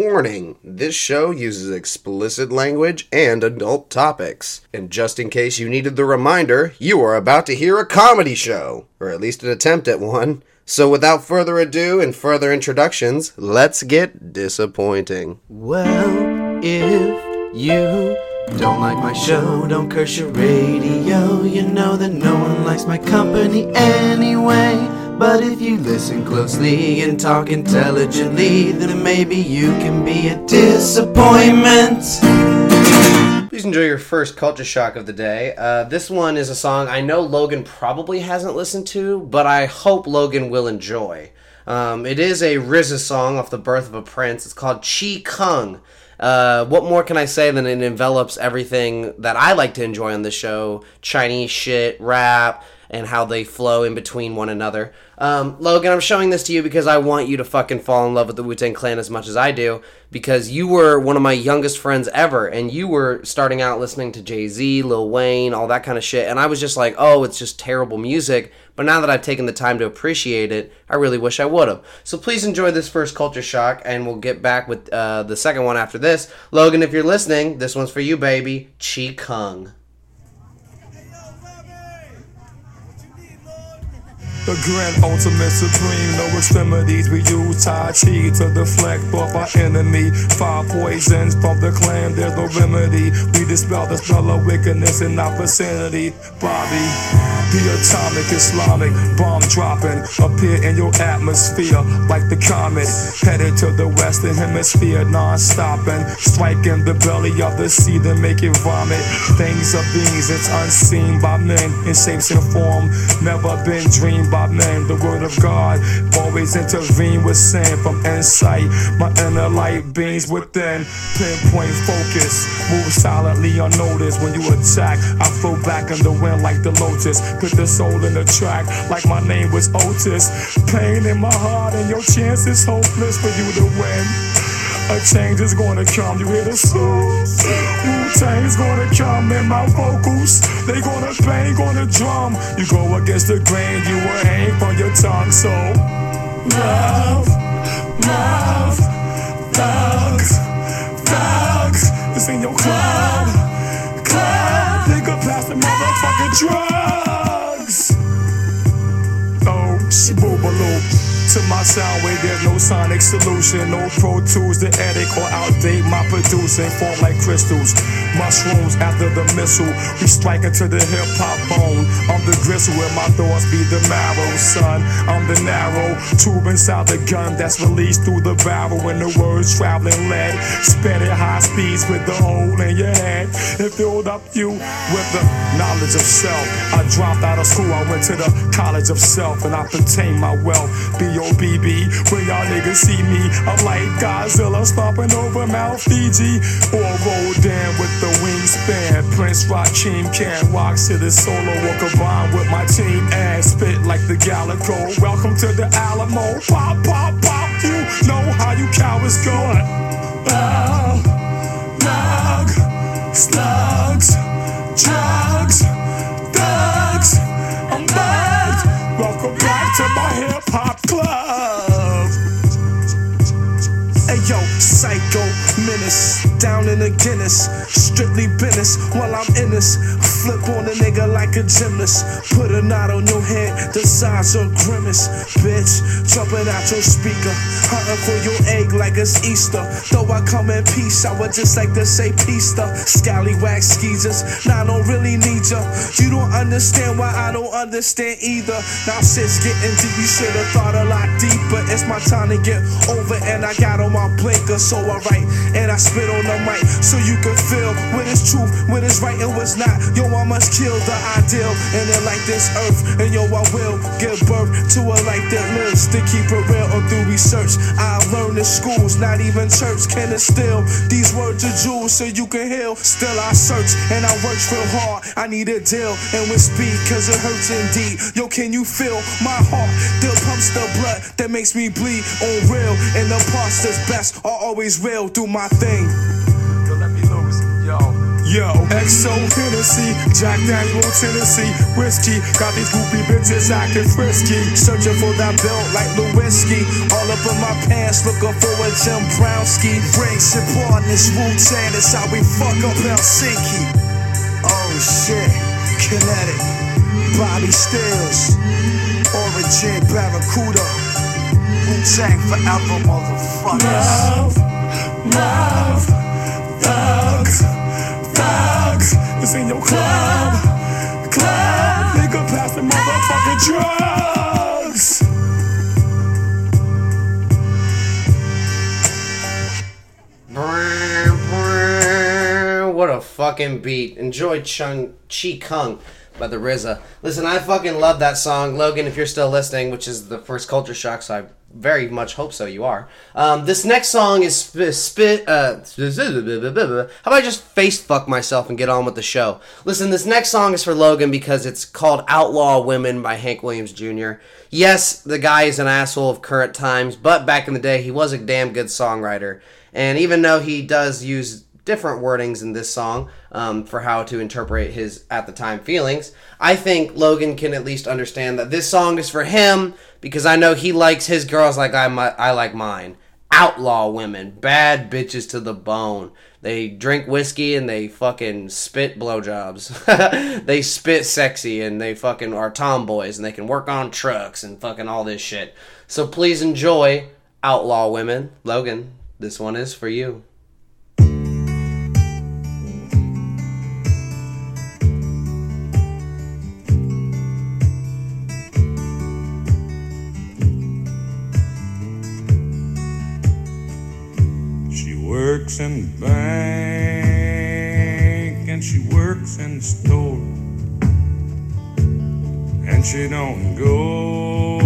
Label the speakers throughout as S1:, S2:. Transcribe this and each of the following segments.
S1: Warning this show uses explicit language and adult topics. And just in case you needed the reminder, you are about to hear a comedy show, or at least an attempt at one. So without further ado and further introductions, let's get disappointing.
S2: Well, if you don't like my show, don't curse your radio. You know that no one likes my company anyway. But if you listen closely and talk intelligently, then maybe you can be a disappointment.
S1: Please enjoy your first culture shock of the day. Uh, this one is a song I know Logan probably hasn't listened to, but I hope Logan will enjoy. Um, it is a RZA song off the Birth of a Prince. It's called Chi Kung. Uh, what more can I say than it envelops everything that I like to enjoy on the show Chinese shit, rap, and how they flow in between one another. Um, Logan, I'm showing this to you because I want you to fucking fall in love with the Wu Tang Clan as much as I do, because you were one of my youngest friends ever, and you were starting out listening to Jay Z, Lil Wayne, all that kind of shit, and I was just like, oh, it's just terrible music. But now that I've taken the time to appreciate it, I really wish I would have. So please enjoy this first culture shock, and we'll get back with uh, the second one after this. Logan, if you're listening, this one's for you, baby. Chi Kung.
S3: The grand ultimate supreme, no extremities. We use Tai Chi to deflect off our enemy. Five poisons from the clan, there's no remedy. We dispel the spell of wickedness in our vicinity. Bobby, the atomic Islamic bomb dropping, appear in your atmosphere like the comet. Headed to the western hemisphere, non stopping. Striking the belly of the sea to make it vomit. Things are beings, it's unseen by men in shapes and form. Never been dreamed by men. The word of God always intervene with sin from insight. My inner light beams within. Pinpoint focus. Move silently unnoticed when you attack. I flow back in the wind like the lotus. Put the soul in the track like my name was Otis. Pain in my heart and your chance is hopeless for you to win. A change is gonna come, you hear the soul. Wu-Tang's gonna come in my vocals. They gonna bang on the drum. You go against the grain, you will hang from your tongue. So, love, love, thugs, thugs. It's in your club, club. Of past the motherfucking drugs. Oh, shiboobaloo. To my sound wave, there's no sonic solution. No pro tools to edit or outdate my producing. Form like crystals, mushrooms after the missile. We strike into the hip hop bone. I'm the gristle where my thoughts be the marrow, son. I'm the narrow tube inside the gun that's released through the barrel. When the words traveling lead, spin at high speeds with the hole in your head. It filled up you with the knowledge of self. I dropped out of school, I went to the college of self, and I pertain my wealth. B.O.B.B. When y'all niggas see me, I'm like Godzilla stomping over Mount Fuji. Or Rodan with the wingspan. Prince Rakeem can't rock to the solo or combine with my team and spit like the Gallico. Welcome to the Alamo. Pop, pop, pop. You know how you cowards go. Uh, oh, lug, slugs, drugs, thugs. I'm back to my hip hop club. Hey yo, psycho menace, down in the Guinness, strictly business while I'm in this. Flip on a nigga like a gymnast, put a knot on your head, the size of grimace, bitch. Jumping out your speaker, hunting for your egg like it's Easter. Though I come in peace, I would just like to say to scallywag skeezers. Now I don't really need ya. You don't understand why I don't understand either. Now shit's getting deep, you should've thought a lot deeper. It's my time to get over, and I got on my blinker, so I write and I spit on mic so you can feel what is truth, what is right, and what's not. Yo, I must kill the ideal and then like this earth, and yo, I will give birth to a life that lives to keep it real or through research. I learned in schools, not even church can instill these words of jewels so you can heal. Still, I search and I work real hard. I need a deal and with speed, cause it hurts indeed. Yo, can you feel my heart? Still pumps the blood that makes me bleed on real, and the parts that's best are always real. Do my thing. Yo,
S4: XO Hennessy, Jack Daniel Tennessee, whiskey. Got these goopy bitches acting frisky. Searching for that belt like Lewinsky. All up in my pants, looking for a Jim Brownski. Drinks and partners, Wu Tang, that's how we fuck up Helsinki. Oh shit, kinetic. Bobby Stills, Origin Barracuda. Wu Tang forever, motherfuckers.
S3: Love, love, thugs, thugs.
S4: This ain't your club, club. Nigga, pass the motherfucking drugs.
S1: What a fucking beat. Enjoy Chung Chi Kung by the RZA. Listen, I fucking love that song. Logan, if you're still listening, which is the first culture shock, so I very much hope so you are. Um, this next song is spit. spit uh, how about I just face fuck myself and get on with the show? Listen, this next song is for Logan because it's called Outlaw Women by Hank Williams Jr. Yes, the guy is an asshole of current times, but back in the day, he was a damn good songwriter. And even though he does use different wordings in this song um, for how to interpret his at the time feelings, I think Logan can at least understand that this song is for him because I know he likes his girls like I, I like mine. Outlaw women, bad bitches to the bone. They drink whiskey and they fucking spit blowjobs. they spit sexy and they fucking are tomboys and they can work on trucks and fucking all this shit. So please enjoy Outlaw Women. Logan, this one is for you.
S4: In the bank and she works in the store. And she don't go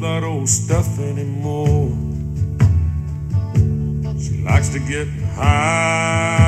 S4: that old stuff anymore. She likes to get high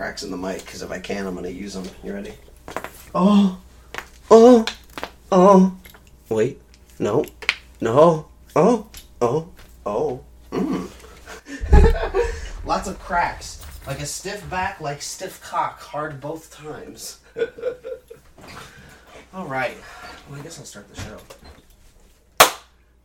S1: cracks in the mic, because if I can, I'm gonna use them. You ready? Oh, oh, oh. Wait, no, no, oh, oh, oh. Mm. Lots of cracks. Like a stiff back, like stiff cock, hard both times. All right. Well, I guess I'll start the show.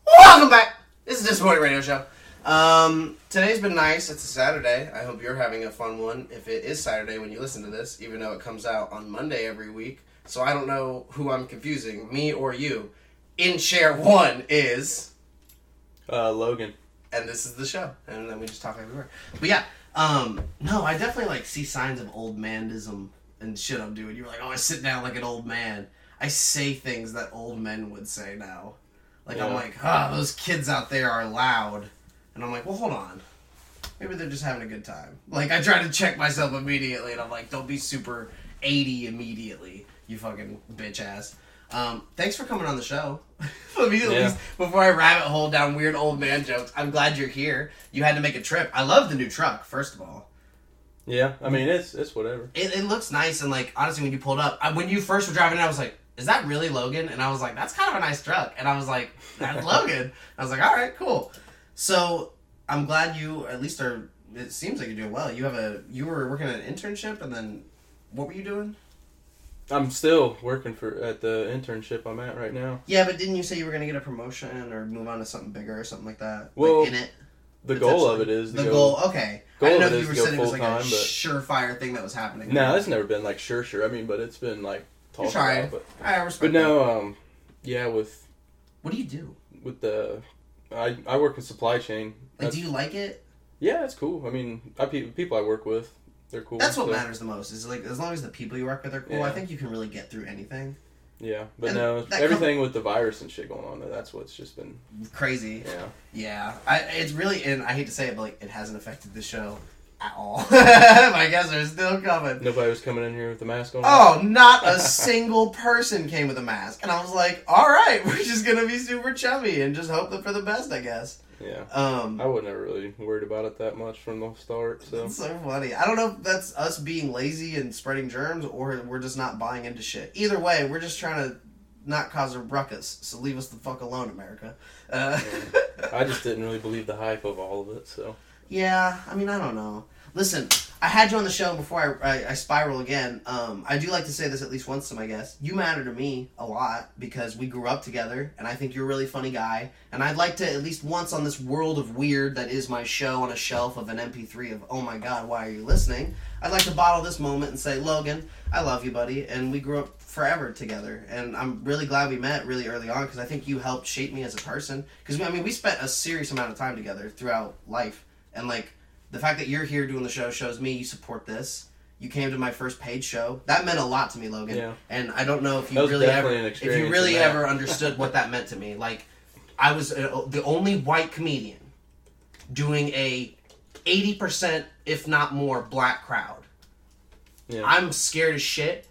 S1: Welcome back. This is morning radio show. Um, today's been nice. It's a Saturday. I hope you're having a fun one. If it is Saturday when you listen to this, even though it comes out on Monday every week, so I don't know who I'm confusing, me or you. In chair one is
S5: Uh, Logan.
S1: and this is the show, and then we just talk everywhere. But yeah, um, no, I definitely like see signs of old manism and shit I'm doing. You're like, oh, I sit down like an old man. I say things that old men would say now. Like I'm like, ah, those kids out there are loud, and I'm like, well, hold on. Maybe they're just having a good time. Like I try to check myself immediately, and I'm like, don't be super 80 immediately, you fucking bitch ass. Um, thanks for coming on the show. At
S5: Yeah.
S1: least before I rabbit hole down weird old man jokes. I'm glad you're here. You had to make a trip. I love the new truck. First of all,
S5: Yeah, I mean it's it's whatever.
S1: it, it looks nice and like honestly, when you pulled up, I, when you first were driving, it, I was like, "Is that really Logan?" And I was like, "That's kind of a nice truck." And I was like, "That's Logan." I was like, "All right, cool." So I'm glad you at least are. It seems like you're doing well. You have a you were working at an internship, and then what were you doing?
S5: I'm still working for at the internship I'm at right now.
S1: Yeah, but didn't you say you were gonna get a promotion or move on to something bigger or something like that?
S5: Well,
S1: like in it.
S5: The goal of it is
S1: the
S5: go.
S1: goal. Okay,
S5: goal
S1: I didn't know if you were saying it was like a
S5: but-
S1: surefire thing that was happening.
S5: No, it's never been like sure, sure. I mean, but it's been like talked about. But
S1: I respect.
S5: but no, um, yeah, with
S1: What do you do?
S5: with the, I I work in supply chain.
S1: Like,
S5: That's-
S1: do you like it?
S5: yeah, it's cool. I mean, I pe- people I work with, they're cool.
S1: That's what
S5: so,
S1: matters the most. Is like as long as the people you work with are cool, I think you can really get through anything.
S5: Yeah, but
S1: And
S5: no, everything with the virus and shit going on. That's what's just been
S1: Crazy.
S5: yeah.
S1: Yeah, I, it's really, and I hate to say it, but like it hasn't affected the show at all. My guests are still coming.
S5: Nobody was coming in here with the mask on.
S1: Oh, not a single person came with a mask, and I was like, "All right, we're just gonna be super chummy and just hope for the best, I guess."
S5: yeah.
S1: Um,
S5: I wasn't really worried about it that much from the start. So
S1: That's so funny. I don't know if that's us being lazy and spreading germs or we're just not buying into shit. Either way, we're just trying to not cause a ruckus. So leave us the fuck alone, America. Uh,
S5: I just didn't really believe the hype of all of it. So
S1: yeah, I mean, I don't know. Listen, I had you on the show before I, I, I spiral again. Um, I do like to say this at least once to my guests. You matter to me a lot because we grew up together, and I think you're a really funny guy. And I'd like to at least once on this world of weird that is my show on a shelf of an MP3 of oh my god, why are you listening? I'd like to bottle this moment and say, Logan, I love you, buddy, and we grew up forever together. And I'm really glad we met really early on because I think you helped shape me as a person. Because I mean, we spent a serious amount of time together throughout life, and like the fact that you're here doing the show shows me you support this. You came to my first paid show. That meant a lot to me, Logan.
S5: Yeah.
S1: And I don't know if you really ever, if you really ever understood what that meant to me. Like, I was uh, the only white comedian doing a eighty percent, if not more, black crowd.
S5: yeah,
S1: I'm scared as shit.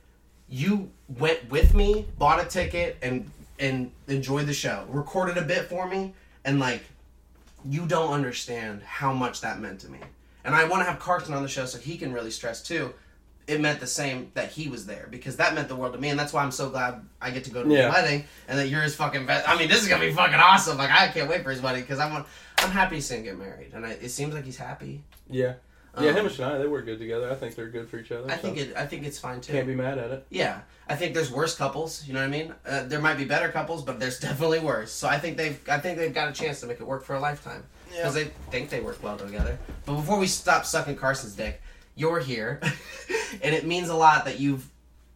S1: You went with me, bought a ticket, and and enjoyed the show. Recorded a bit for me, and like, you don't understand how much that meant to me. And I want to have Carson on the show so he can really stress too. It meant the same that he was there because that meant the world to me, and that's why I'm so glad I get to go to
S5: Yeah.
S1: his wedding and that you're his fucking best. I mean, this is gonna be fucking awesome. Like I can't wait for his wedding because I'm I'm happy to see him get married, and I, it seems like he's happy.
S5: yeah, yeah.
S1: Um,
S5: him and Shania, they work good together. I think they're good for each other.
S1: I
S5: so
S1: think it I think it's fine too.
S5: can't be mad at it.
S1: Yeah, I think there's worse couples. You know what I mean? Uh, there might be better couples, but there's definitely worse. So I think they've I think they've got a chance to make it work for a lifetime because they think they work well together. But before we stop sucking Carson's dick, you're here, and it means a lot that you've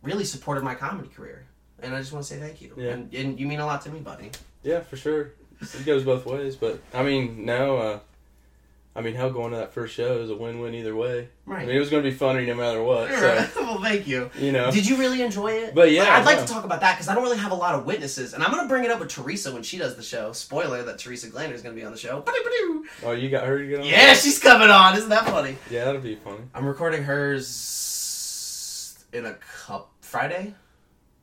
S1: really supported my comedy career, and I just want to say thank you.
S5: Yeah.
S1: And, and you mean a lot to me, buddy.
S5: Yeah, for sure. It goes both ways, but I mean, now, uh, I mean, hell, going to that first show is a win-win either way.
S1: Right.
S5: I mean, it was going to be funny no matter what. So
S1: well, thank you.
S5: you know,
S1: Did you really enjoy it?
S5: But yeah,
S1: I'd like
S5: yeah.
S1: to talk about that because I don't really have a lot of witnesses, and I'm gonna bring it up with Teresa when she does the show. Spoiler that Teresa Glander is gonna be on the show.
S5: Oh, you got her to get on.
S1: Yeah, she's coming on. Isn't that funny?
S5: yeah, that'll be funny.
S1: I'm recording hers in a cup Friday,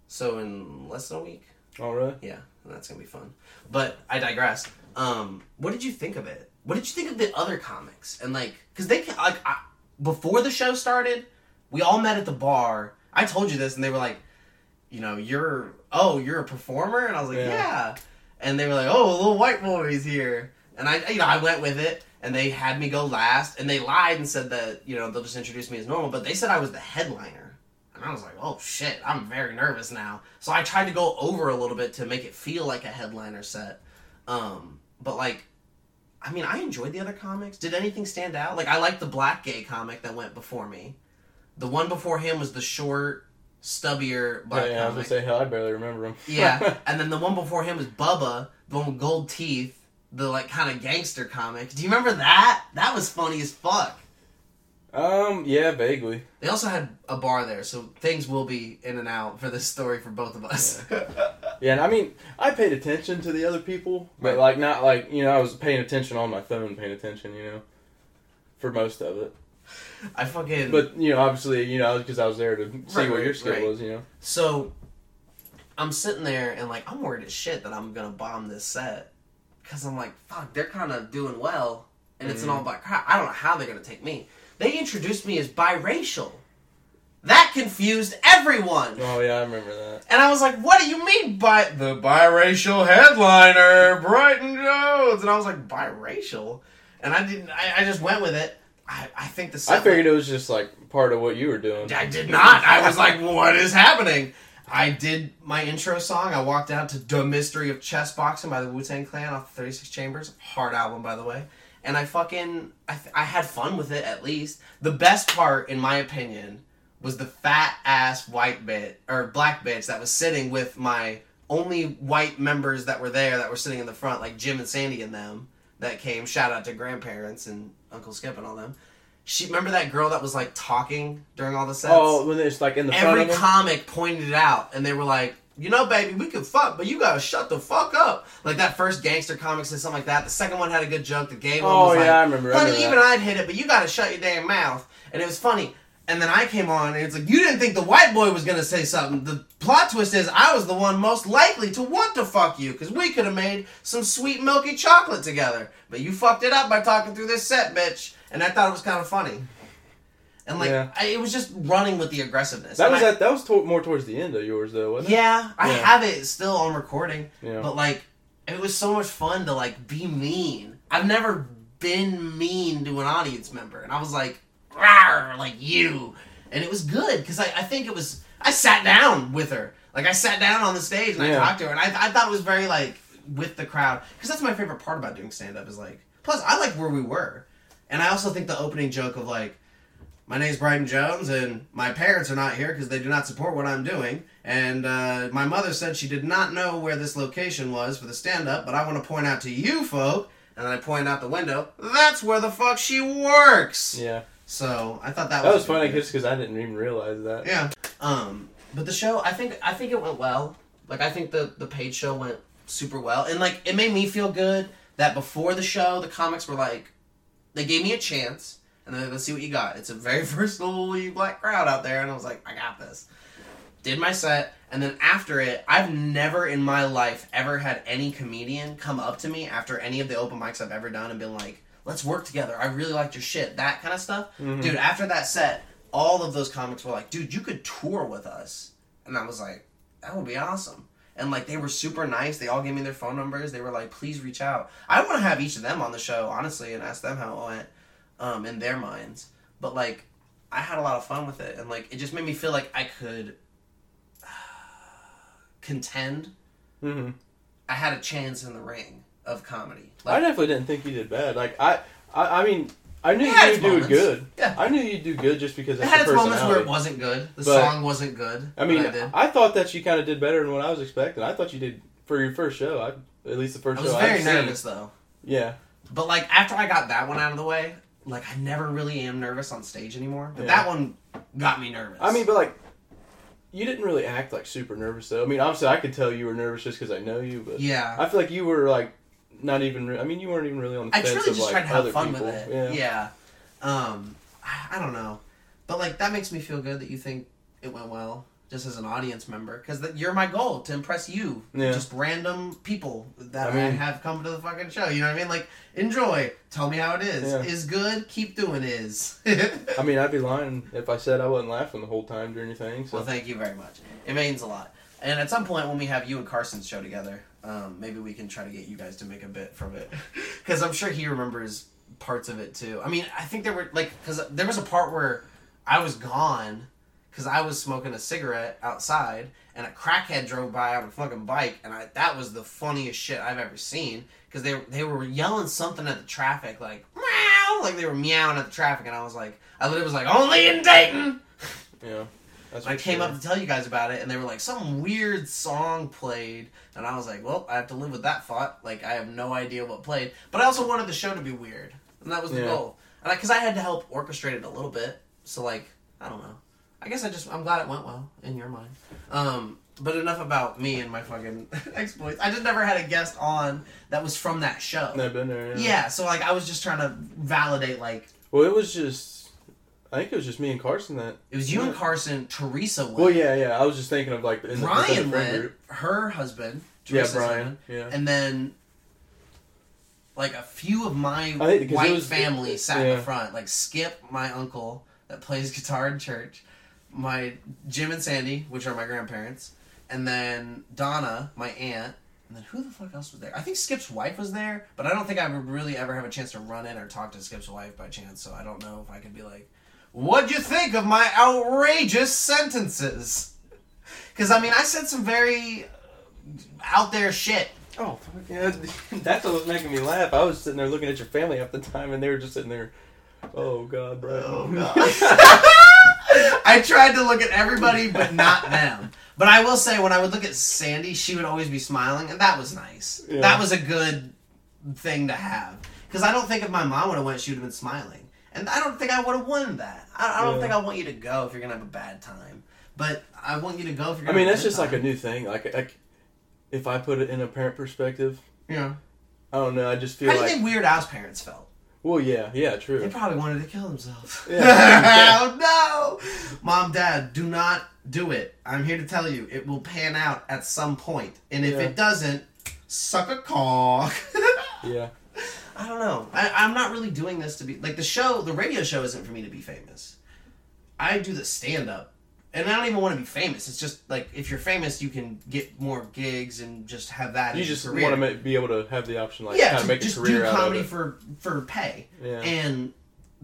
S1: so in less than a week.
S5: All right.
S1: Yeah, that's gonna be fun. But I digress. Um, what did you think of it? What did you think of the other comics? And like, cause they like I, before the show started, we all met at the bar. I told you this, and they were like, you know, you're oh, you're a performer, and I was like,
S5: Yeah.
S1: yeah. And they were like, oh, a little white boy's here, and I, you know, I went with it. and they had me go last, and they lied and said that you know they'll just introduce me as normal, but they said I was the headliner, and I was like, oh shit, I'm very nervous now. So I tried to go over a little bit to make it feel like a headliner set, um, but like. I mean, I enjoyed the other comics. Did anything stand out? Like, I liked the black gay comic that went before me. The one before him was the short, stubbier
S5: Yeah,
S1: black
S5: yeah, I was gonna say hell, I barely remember him.
S1: Yeah, and then the one before him was Bubba, the one with gold teeth, the like kind of gangster comic. Do you remember that? That was funny as fuck.
S5: Um, yeah, vaguely.
S1: They also had a bar there, so things will be in and out for this story for both of us.
S5: Yeah, and I mean, I paid attention to the other people, but
S1: Right.
S5: like not like you know, I was paying attention on my phone, paying attention, you know, for most of it.
S1: I fucking
S5: But you know, obviously, you know, because I was there to see
S1: Right,
S5: what your skill was, you know.
S1: so I'm sitting there and like I'm worried as shit that I'm gonna bomb this set because I'm like fuck they're kind of doing well and it's an all black crowd. I don't know how they're gonna take me. They introduced me as biracial. That confused everyone.
S5: Oh yeah, I remember that.
S1: And I was like, what do you mean by the biracial headliner, Brighton Jones? And I was like, biracial? And I didn't, I, I just went with it. I, I think the
S5: I figured it was just like part of what you were doing.
S1: I did not. I was like, what is happening? I did my intro song. I walked out to The Mystery of Chess Boxing by the Wu Tang Clan off the 36 Chambers. Hard album, by the way. And I fucking, I, th- I had fun with it at least. The best part, in my opinion, was the fat ass white bit, or black bitch that was sitting with my only white members that were there that were sitting in the front, like Jim and Sandy and them that came. Shout out to grandparents and Uncle Skip and all them. She remember that girl that was like talking during all the sets.
S5: Oh, when it's like in the front
S1: Every comic pointed it out, and they were like, "You know, baby, we could fuck, but you gotta shut the fuck up." Like that first gangster comics said something like that. The second one had a good joke. The gay one
S5: Oh,
S1: was
S5: yeah,
S1: like,
S5: I remember- I remember
S1: even
S5: that."
S1: I'd hit it, but you gotta shut your damn mouth." And it was funny. And then I came on, and it's like, you didn't think the white boy was gonna say something. The plot twist is I was the one most likely to want to fuck you, because we could have made some sweet milky chocolate together. But you fucked it up by talking through this set, bitch. And I thought it was kind of funny. And like,
S5: Yeah.
S1: I, it was just running with the aggressiveness.
S5: That
S1: And
S5: was
S1: I-
S5: at, that was to- more towards the end of yours though, wasn't it?
S1: Yeah, I have it still on recording.
S5: Yeah.
S1: But like, it was so much fun to like be mean. I've never been mean to an audience member, and I was like, like you, and it was good because I, I think it was. I sat down with her, like I sat down on the stage and
S5: Yeah.
S1: I talked to her, and I, I thought it was very like with the crowd because that's my favorite part about doing stand up is like. Plus, I like where we were, and I also think the opening joke of like my name's Brighton Jones, and my parents are not here because they do not support what I'm doing. And uh, my mother said she did not know where this location was for the stand up, but I want to point out to you folk, and then I point out the window, that's where the fuck she works.
S5: Yeah.
S1: So I thought that,
S5: That
S1: was,
S5: was funny just because I didn't even realize that.
S1: Yeah. Um, but the show, I think, I think it went well. Like, I think the the paid show went super well, and like, it made me feel good that before the show, the comics were like, they gave me a chance, and like, let's see what you got. It's a very versatile black crowd out there, and I was like, I got this. Did my set, and then after it, I've never in my life ever had any comedian come up to me after any of the open mics I've ever done and been like, let's work together. I really liked your shit. That kind of stuff. Mm-hmm. Dude, after that set, all of those comics were like, dude, you could tour with us. And I was like, that would be awesome. And like, they were super nice. They all gave me their phone numbers. They were like, please reach out. I want to have each of them on the show, honestly, and ask them how it went um, in their minds. But like, I had a lot of fun with it. And like, it just made me feel like I could contend.
S5: hmm
S1: I had a chance in the ring of comedy. Like, I
S5: definitely didn't think you did bad. Like I, I, I mean, I knew you'd do
S1: moments.
S5: good.
S1: Yeah.
S5: I knew you'd do good just because
S1: it had its moments where it wasn't good. The
S5: But-
S1: song wasn't good.
S5: I mean,
S1: I did.
S5: I thought that you kind of did better than what I was expecting. I thought you did for your first show. I, at least the first
S1: I was
S5: show
S1: very
S5: I've seen.
S1: nervous though.
S5: Yeah,
S1: But like after I got that one out of the way, like I never really am nervous on stage anymore. But
S5: Yeah.
S1: that one got me nervous.
S5: I mean, but like, you didn't really act like super nervous though. I mean, obviously, I could tell you were nervous just because I know you, but
S1: yeah,
S5: I feel like you were like not even. Re- I mean, you weren't even really on the
S1: I
S5: fence
S1: truly
S5: of
S1: just
S5: like
S1: tried to have
S5: other
S1: fun
S5: people.
S1: with it.
S5: Yeah.
S1: Yeah. Um, I, I don't know, but like that makes me feel good that you think it went well, just as an audience member, because you're my goal to impress you,
S5: Yeah.
S1: just random people that I,
S5: I
S1: have come to the fucking show. You know what I mean? Like enjoy, tell me how it is.
S5: Yeah.
S1: Is good, keep doing is.
S5: I mean, I'd be lying if I said I wasn't laughing the whole time during your thing. So
S1: Well, thank you very much. It means a lot. And at some point, when we have you and Carson's show together, um, maybe we can try to get you guys to make a bit from it, because I'm sure he remembers parts of it too. I mean, I think there were like because there was a part where I was gone because I was smoking a cigarette outside, and a crackhead drove by on a fucking bike, and I that was the funniest shit I've ever seen because they they were yelling something at the traffic like meow, like they were meowing at the traffic, and I was like, I literally was like, only in Dayton.
S5: Yeah. That's
S1: I came up to tell you guys about it, and they were like, some weird song played, and I was like, well, I have to live with that thought. Like, I have no idea what played, but I also wanted the show to be weird, and that was the
S5: Yeah.
S1: goal. And because I, had to help orchestrate it a little bit, so like, I don't know. I guess I just I'm glad it went well in your mind. Um, but enough about me and my fucking exploits. I just never had a guest on that was from that show.
S5: I've been there.
S1: Yeah, so like I was just trying to validate like
S5: Well, it was just. I think it was just me and Carson that.
S1: it was you and Carson, Teresa went.
S5: Well, yeah, yeah. I was just thinking of like in the,
S1: Brian
S5: the
S1: went,
S5: group.
S1: her husband,
S5: Yeah, Brian.
S1: husband,
S5: Yeah.
S1: and then like a few of my white
S5: was-
S1: family sat in the front. Like Skip, my uncle that plays guitar in church, my Jim and Sandy, which are my grandparents, and then Donna, my aunt. And then who the fuck else was there? I think Skip's wife was there, but I don't think I would really ever have a chance to run in or talk to Skip's wife by chance. So I don't know if I could be like, "What'd you think of my outrageous sentences?" Because I mean, I said some very uh, out there shit.
S5: Oh, fuck yeah. That's what was making me laugh. I was sitting there looking at your family half the time, and they were just sitting there. Oh God, bro.
S1: I tried to look at everybody, but not them. But I will say, when I would look at Sandy, she would always be smiling, and that was nice.
S5: Yeah.
S1: That was a good thing to have. Because I don't think if my mom would have went, she would have been smiling, and I don't think I would have won that. I, I don't
S5: Yeah.
S1: think I want you to go if you're gonna have a bad time. But I want you to go if you're.
S5: I mean, that's just like a new thing. Like, like, if I put it in a parent perspective,
S1: Yeah.
S5: I don't know. I just feel
S1: How do you
S5: like,
S1: think Weird Al's parents felt?
S5: well, yeah, yeah, true.
S1: They probably wanted to kill themselves.
S5: Yeah.
S1: oh no! Mom, Dad, do not do it. I'm here to tell you, it will pan out at some point. And if
S5: Yeah.
S1: it doesn't, suck a cock.
S5: Yeah,
S1: I don't know. I, I'm not really doing this to be like the show. The radio show isn't for me to be famous. I do the stand up, and I don't even want to be famous. It's just like if you're famous, you can get more gigs and just have that.
S5: you
S1: as
S5: just want to be able to have the option, like,
S1: yeah,
S5: kind
S1: to
S5: of make a
S1: just
S5: career
S1: do
S5: out
S1: comedy
S5: of it.
S1: for for pay.
S5: Yeah.
S1: And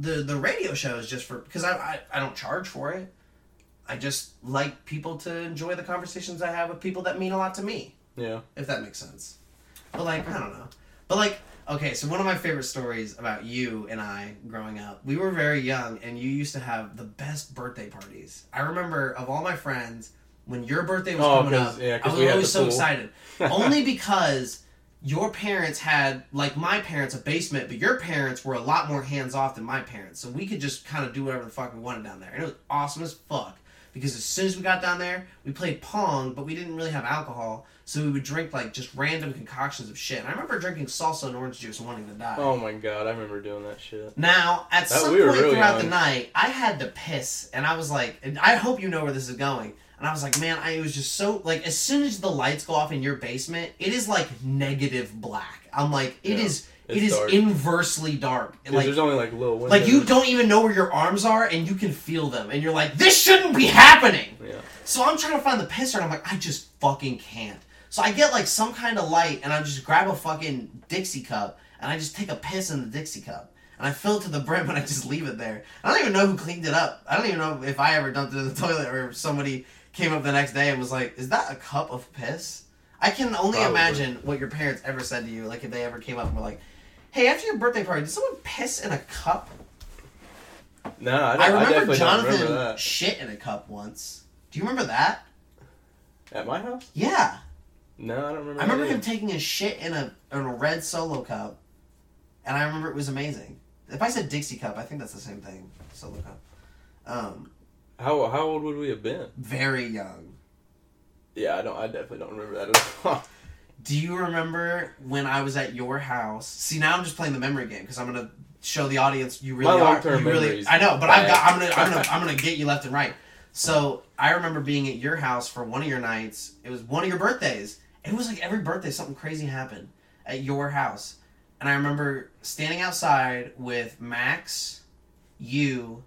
S1: the the radio show is just for because I, I I don't charge for it. I just like people to enjoy the conversations I have with people that mean a lot to me,
S5: yeah,
S1: if that makes sense. But like I don't know. But like okay, so one of my favorite stories about you and I growing up, we were very young, and you used to have the best birthday parties. I remember of all my friends. When your birthday was
S5: Oh,
S1: coming up,
S5: yeah,
S1: I was always so excited. Only because your parents had like my parents a basement, but your parents were a lot more hands off than my parents. So we could just kind of do whatever the fuck we wanted down there, and it was awesome as fuck. Because as soon as we got down there, we played pong, but we didn't really have alcohol, so we would drink like just random concoctions of shit. And I remember drinking salsa and orange juice and wanting to die.
S5: Oh my God, I remember doing that shit.
S1: Now, at
S5: That-
S1: some
S5: we
S1: point
S5: really
S1: throughout the night, I had to piss, and I was like, and I hope you know where this is going. And I was like, man, I was just so like, as soon as the lights go off in your basement, it is like negative black. I'm like, it
S5: yeah,
S1: is it is
S5: dark.
S1: inversely dark. Like,
S5: there's only like little windows.
S1: like you don't even know where your arms are, and you can feel them, and you're like, this shouldn't be happening.
S5: Yeah.
S1: So I'm trying to find the pisser, and I'm like, I just fucking can't. So I get like some kind of light, and I just grab a fucking Dixie cup, and I just take a piss in the Dixie cup, and I fill it to the brim, and I just leave it there. I don't even know who cleaned it up. I don't even know if I ever dumped it in the toilet, or if somebody came up the next day and was like, "Is that a cup of piss?" I can only
S5: Probably.
S1: imagine what your parents ever said to you, like if they ever came up and were like, "Hey, after your birthday party, did someone piss in a cup?"
S5: No, I, don't,
S1: I
S5: I,
S1: remember
S5: don't
S1: Jonathan
S5: remember
S1: shit in a cup once. Do you remember that?
S5: At my house?
S1: Yeah.
S5: No, I don't remember.
S1: I remember him taking a shit in a in a red solo cup, and I remember it was amazing. If I said Dixie cup, I think that's the same thing. Solo cup. Um,
S5: How how old would we have been?
S1: very young.
S5: Yeah, I don't. I definitely don't remember that at all.
S1: Do you remember when I was at your house? See, now I'm just playing the memory game because I'm gonna show the audience you really
S5: My
S1: are. you really, I know, but I've got. I'm gonna, I'm gonna, I'm gonna get you left and right. So I remember being at your house for one of your nights. It was one of your birthdays. It was like every birthday something crazy happened at your house, and I remember standing outside with Max, you,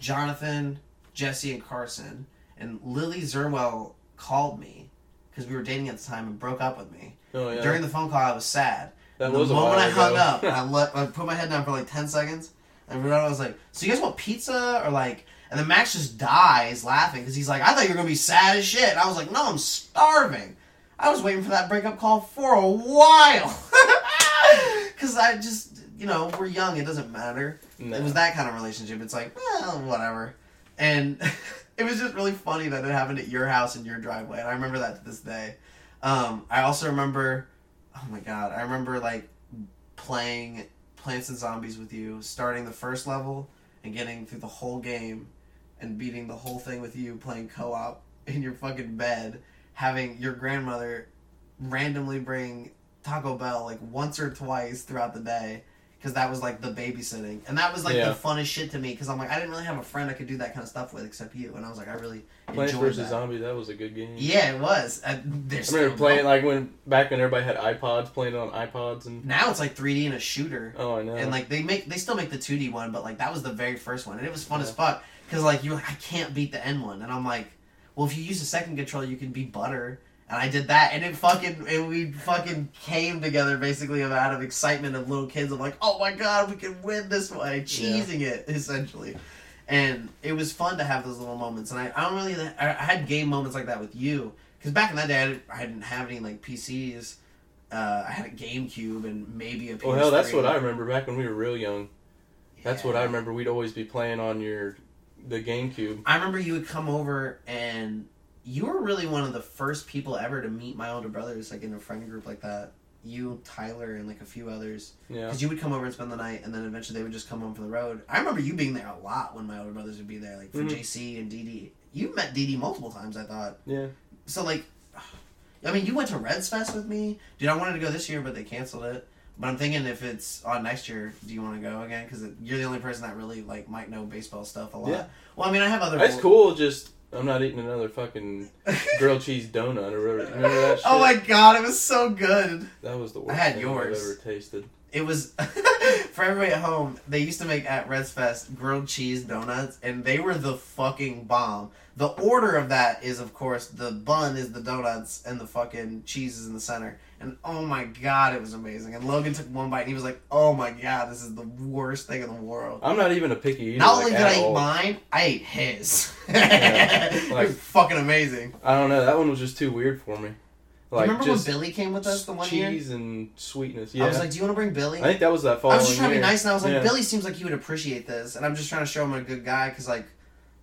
S1: Jonathan, Jesse, and Carson, and Lily Zerwell called me because we were dating at the time and broke up with me.
S5: Oh yeah.
S1: During the phone call, I was sad.
S5: That
S1: the
S5: was a
S1: moment I hung up, I let I put my head down for like ten seconds, and I was like, "So you guys want pizza or like?" And then Max just dies laughing because he's like, "I thought you were gonna be sad as shit." And I was like, "No, I'm starving." I was waiting for that breakup call for a while because I just, you know, we're young. It doesn't matter.
S5: No.
S1: It was that kind of relationship. It's like, well, whatever. And it was just really funny that it happened at your house in your driveway. And I remember that to this day. Um, I also remember, oh my god, I remember like playing Plants and Zombies with you, starting the first level and getting through the whole game and beating the whole thing with you playing co op in your fucking bed, having your grandmother randomly bring Taco Bell like once or twice throughout the day because that was like the babysitting, and that was like
S5: Yeah.
S1: the funnest shit to me because I'm like I didn't really have a friend I could do that kind of stuff with except you, and I was like I really
S5: Plants
S1: enjoyed
S5: vs
S1: that.
S5: Zombies. That was a good game.
S1: Yeah, it was. Uh,
S5: I remember playing like when back when everybody had iPods, playing it on iPods and.
S1: now it's like 3D and a shooter.
S5: Oh, I know.
S1: And like they make they still make the 2D one, but like that was the very first one, and it was fun as fuck because like you're like I can't beat the N one, and I'm like, well if you use the second controller you can be butter, and I did that, and it fucking and we fucking came together basically out of excitement of little kids of like oh my god we can win this way, cheesing it essentially, and it was fun to have those little moments, and I, I don't really I, I had game moments like that with you because back in that day I didn't, I didn't have any like PCs. Uh, I had a GameCube and maybe a PS3.
S5: well, hell, that's what I remember back when we were real young. That's what I remember. We'd always be playing on your the GameCube.
S1: I remember you would come over and you were really one of the first people ever to meet my older brothers, like in a friend group like that. You, Tyler, and like a few others.
S5: Yeah.
S1: Because you would come over and spend the night, and then eventually they would just come home from the road. I remember you being there a lot when my older brothers would be there, like for
S5: Mhm.
S1: JC and DD. You met DD multiple times, I thought.
S5: Yeah.
S1: So like, I mean, you went to Reds Fest with me, dude. I wanted to go this year, but they canceled it. But I'm thinking if it's on next year, do you want to go again? Because you're the only person that really like might know baseball stuff a lot.
S5: Yeah.
S1: Well, I mean, I have other.
S5: That's cool. Just I'm not eating another fucking grilled cheese donut or whatever. Remember that oh shit?
S1: oh my god, it was so good.
S5: That was the worst
S1: I had
S5: thing
S1: yours.
S5: I've ever tasted.
S1: It was for everybody at home. They used to make at Reds Fest grilled cheese donuts, and they were the fucking bomb. The order of that is, of course, the bun is the donuts, and the fucking cheese is in the center. And oh my god, it was amazing. And Logan took one bite, and he was like, "Oh my god, this is the worst thing in the world."
S5: I'm not even a picky eater.
S1: Not
S5: like,
S1: only did
S5: at
S1: I eat
S5: all.
S1: mine, I ate his.
S5: Yeah,
S1: it
S5: like-
S1: was fucking amazing.
S5: I don't know. That one was just too weird for me. Like
S1: Remember when Billy came with us the one year?
S5: cheese and sweetness. Yeah.
S1: I was like, "Do you want to bring Billy?"
S5: I think that was that
S1: I was just trying to be nice, and I was like,
S5: Yeah.
S1: Billy seems like he would appreciate this, and I'm just trying to show him a good guy because, like,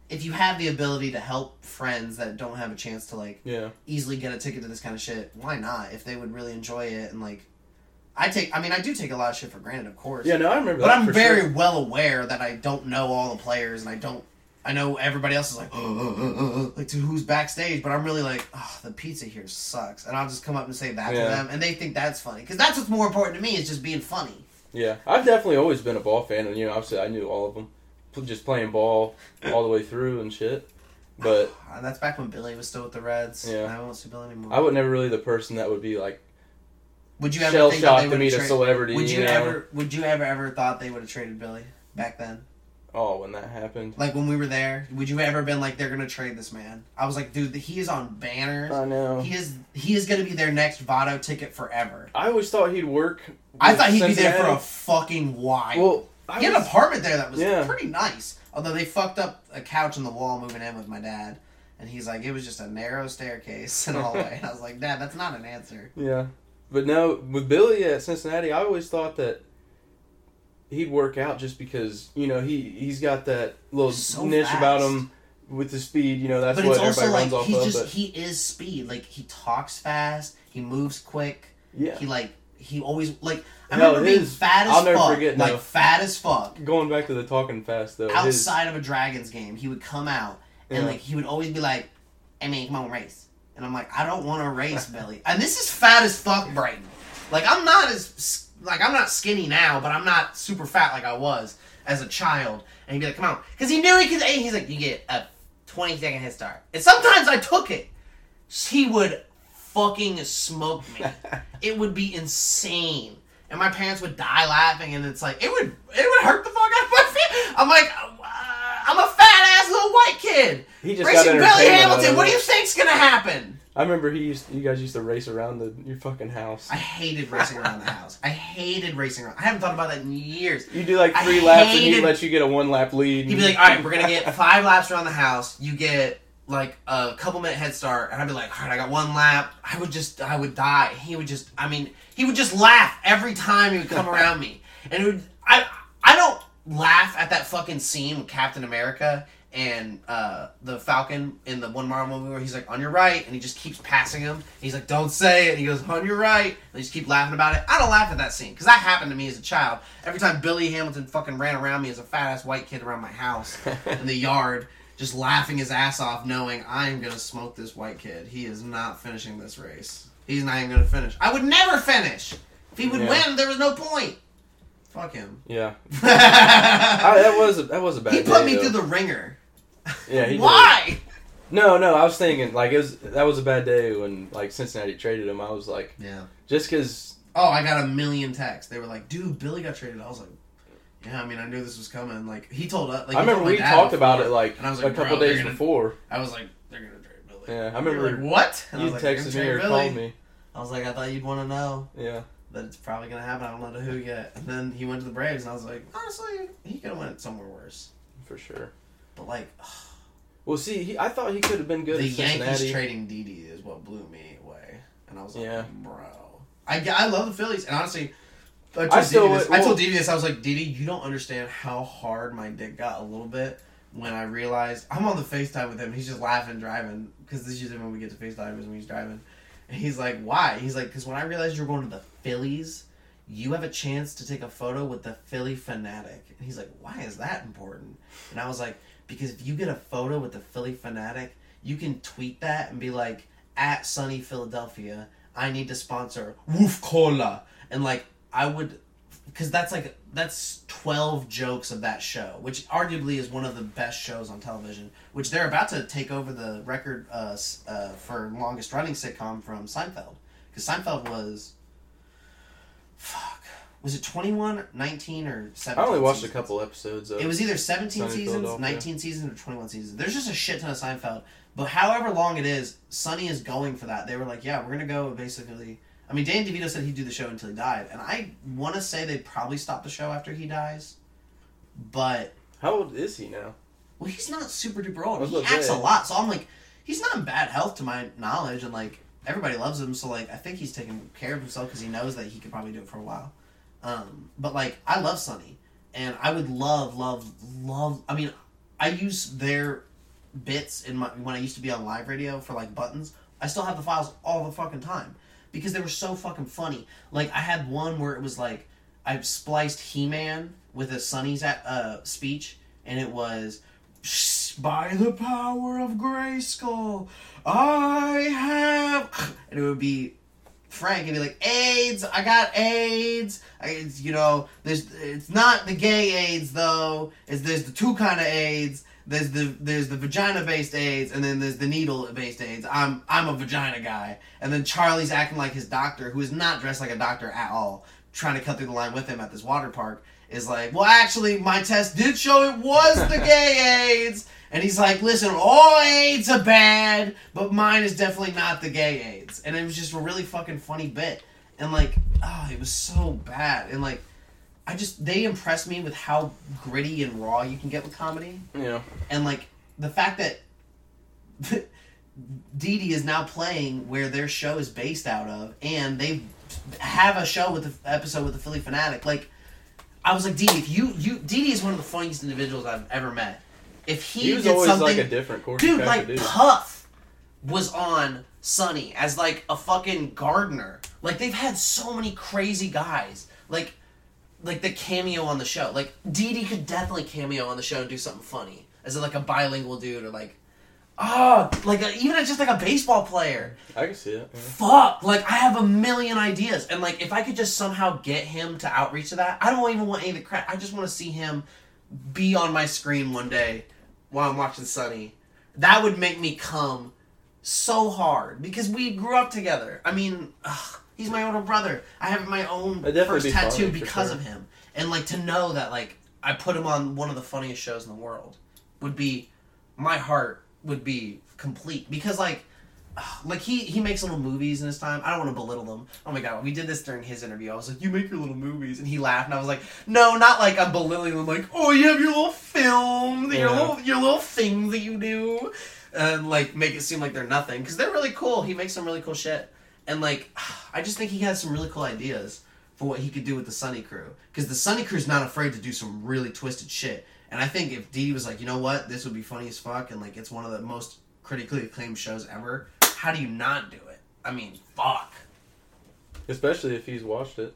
S1: if you have the ability to help friends that don't have a chance to like
S5: Yeah.
S1: easily get a ticket to this kind of shit, why not? If they would really enjoy it and like, I take, I mean, I do take a lot of shit for granted, of course.
S5: Yeah. No, I remember.
S1: but I'm very
S5: sure.
S1: well aware that I don't know all the players, and I don't. I know everybody else is like, like to who's backstage, but I'm really like, oh, the pizza here sucks, and I'll just come up and say that
S5: Yeah.
S1: to them, and they think that's funny because that's what's more important to me is just being funny.
S5: Yeah, I've definitely always been a ball fan, and you know, obviously, I knew all of them, just playing ball all the way through and shit. But
S1: that's back when Billy was still with the Reds.
S5: Yeah.
S1: I won't see Billy anymore.
S5: I was never really the person that would be like
S1: would you ever
S5: shell
S1: think that they
S5: to meet
S1: have
S5: a celebrity.
S1: Would you
S5: know?
S1: ever? Would you ever ever thought they would have traded Billy back then?
S5: Oh, when that happened.
S1: Like when we were there, would you ever been like they're gonna trade this man? I was like, dude, he is on banners.
S5: I know.
S1: He is he is gonna be their next Votto ticket forever.
S5: I always thought he'd work.
S1: I thought he'd be there for a fucking while.
S5: Well, I
S1: he had an apartment there that was
S5: Yeah.
S1: pretty nice. Although they fucked up a couch in the wall moving in with my dad. And he's like, it was just a narrow staircase and a hallway. and I was like, Dad, that's not an answer.
S5: Yeah, but no, with Billy at Cincinnati, I always thought that he'd work out just because you know he he's got that little
S1: So
S5: niche
S1: fast.
S5: about him with the speed. You know that's
S1: but
S5: what
S1: it's also
S5: everybody
S1: like
S5: runs off
S1: he's
S5: of.
S1: just
S5: but
S1: he is speed. Like he talks fast, he moves quick.
S5: yeah,
S1: He like he always like I
S5: No,
S1: remember being
S5: his-
S1: fat as
S5: I'll never
S1: fuck,
S5: forget,
S1: like
S5: no.
S1: fat as fuck.
S5: going back to the talking fast though. his-
S1: Outside of a Dragons game, he would come out and
S5: Yeah.
S1: like he would always be like, "I mean, come on, race." And I'm like, "I don't want to race, Billy." And this is fat as fuck, Brayton. Like I'm not as like I'm not skinny now, but I'm not super fat like I was as a child. And he'd be like, "Come on," because he knew he could. and He's like, "You get a 20 second head start." And sometimes I took it. He would fucking smoke me. it would be insane. And my parents would die laughing, and it's like it would it would hurt the fuck out of my feet. I'm like, uh, I'm a fat ass little white kid
S5: He just
S1: racing
S5: got
S1: Billy Hamilton. What do you think's gonna happen?
S5: I remember he used. You guys used to race around the your fucking house.
S1: I hated racing around the house. I hated racing around. I haven't thought about that in years.
S5: You do like
S1: I
S5: three laps, and he lets you get a one lap lead.
S1: He'd be like, "All right, we're gonna get five laps around the house. You get like a couple minute head start," and I'd be like, "All right, I got one lap." I would just, I would die. He would just, I mean, he would just laugh every time he would come around me, and it would, I, I don't laugh at that fucking scene with Captain America and uh, the Falcon in the one Marvel movie where he's like on your right, and he just keeps passing him. He's like, "Don't say it." And he goes on your right, and they just keep laughing about it. I don't laugh at that scene because that happened to me as a child. Every time Billy Hamilton fucking ran around me as a fat ass white kid around my house in the yard, just laughing his ass off, knowing I'm gonna smoke this white kid. He is not finishing this race. He's not even gonna finish. I would never finish. If he would
S5: Yeah.
S1: win, there was no point. Fuck him.
S5: yeah, I, that was a, that was a bad.
S1: He put
S5: day,
S1: me
S5: though.
S1: through the ringer.
S5: Yeah, he did.
S1: Why?
S5: No, no, I was thinking like it was that was a bad day when like Cincinnati traded him. I was like,
S1: Yeah.
S5: just because
S1: Oh, I got a million texts. They were like, "Dude, Billy got traded." I was like, "Yeah, I mean, I knew this was coming." Like he told us. Like,
S5: I remember we talked about it like,
S1: and I was like a couple
S5: days
S1: gonna-"
S5: before.
S1: I was like, "They're gonna trade Billy."
S5: Yeah, I remember
S1: like, "What?" And
S5: you texted me or
S1: Billy."
S5: called me.
S1: I was like, "I thought you'd want to know
S5: Yeah,
S1: that it's probably gonna happen. I don't know to who yet." And then he went to the Braves, and I was like, "Honestly, he could have went somewhere worse."
S5: for sure.
S1: But like,
S5: Well, see, he, I thought he could have been good
S1: the. Yankees trading Didi is what blew me away, and I was like,
S5: Yeah.
S1: "Bro, I, I love the Phillies." And honestly, I told,
S5: I still
S1: Didi this,
S5: would-
S1: I told
S5: well-
S1: Didi this. I was like, "Didi, you don't understand how hard my dick got a little bit when I realized I'm on the Facetime with him. He's just laughing driving because this is usually when we get to Facetime is when he's driving, and he's like, "Why?" He's like, "Because when I realized you're going to the Phillies." You have a chance to take a photo with the Phillie Phanatic. And he's like, Why is that important? And I was like, Because if you get a photo with the Phillie Phanatic, you can tweet that and be like, at Sunny Philadelphia, I need to sponsor Wolf Cola. And like, I would, because that's like, that's 12 jokes of that show, which arguably is one of the best shows on television, which they're about to take over the record uh, uh, for longest running sitcom from Seinfeld. Because Seinfeld was, fuck, was it 21, 19, or 17?
S5: I only watched a couple episodes. Of
S1: It was either 17
S5: Sunny
S1: seasons, 19 seasons, or 21 seasons. There's just a shit ton of Seinfeld. But however long it is, Sunny is going for that. They were like, yeah, we're going to go basically. I mean, Dan DeVito said he'd do the show until he died. And I want to say they'd probably stop the show after he dies. But,
S5: How old is he now?
S1: well, he's not super duper old. He acts a lot. So I'm like, he's not in bad health to my knowledge. And, like, everybody loves him. So, like, I think he's taking care of himself because he knows that he could probably do it for a while. Um, but like I love Sunny, and I would love, love, love. I mean, I use their bits in my when I used to be on live radio for like buttons. I still have the files all the fucking time because they were so fucking funny. Like I had one where it was like I spliced He Man with a Sunny's uh, speech, and it was. By the power of Grayskull, I have, and it would be Frank and be like, AIDS, I got AIDS. I, it's, you know, there's it's not the gay AIDS though. It's there's the two kind of AIDS. There's the there's the vagina based AIDS and then there's the needle based AIDS. I'm I'm a vagina guy. And then Charlie's acting like his doctor, who is not dressed like a doctor at all, trying to cut through the line with him at this water park, is like, well, actually, my test did show it was the gay AIDS. And he's like, listen, all AIDS are bad, but mine is definitely not the gay AIDS. And it was just a really fucking funny bit. And like, oh, it was so bad. And like, I just, they impressed me with how gritty and raw you can get with comedy.
S5: Yeah.
S1: And like, the fact that Didi is now playing where their show is based out of, and they have a show with the episode with the Phillie Phanatic. Like, I was like, Didi, if you, you, Didi is one of the funniest individuals I've ever met. If he,
S5: He was
S1: did
S5: always
S1: something,
S5: like a different course
S1: dude, like. Puff was on Sunny as like a fucking gardener. Like they've had so many crazy guys. Like, like the cameo on the show. Like Didi could definitely cameo on the show and do something funny as like a bilingual dude or like, oh, like a, even just like a baseball player
S5: I can see it. yeah.
S1: fuck like i have a million ideas and like if i could just somehow get him to outreach to that i don't even want any of the crap. i just want to see him be on my screen one day while i'm watching sunny that would make me come so hard because we grew up together i mean ugh, he's my older brother i have my own first
S5: be
S1: tattoo
S5: funny,
S1: because
S5: sure.
S1: of him and like to know that like i put him on one of the funniest shows in the world would be my heart would be complete because like like he he makes little movies in his time. I don't want to belittle them. Oh my god, we did this during his interview. I was like, "You make your little movies," and he laughed, and I was like, "No, not like I'm belittling them. Like, oh, you have your little film, your little your little things that you do, and like make it seem like they're nothing because they're really cool. He makes some really cool shit, and like I just think he has some really cool ideas for what he could do with the Sunny Crew because the Sunny Crew's not afraid to do some really twisted shit. And I think if Dee was like, you know what, this would be funny as fuck, and like it's one of the most critically acclaimed shows ever, how do you not do it? I mean, fuck.
S5: Especially if he's watched it,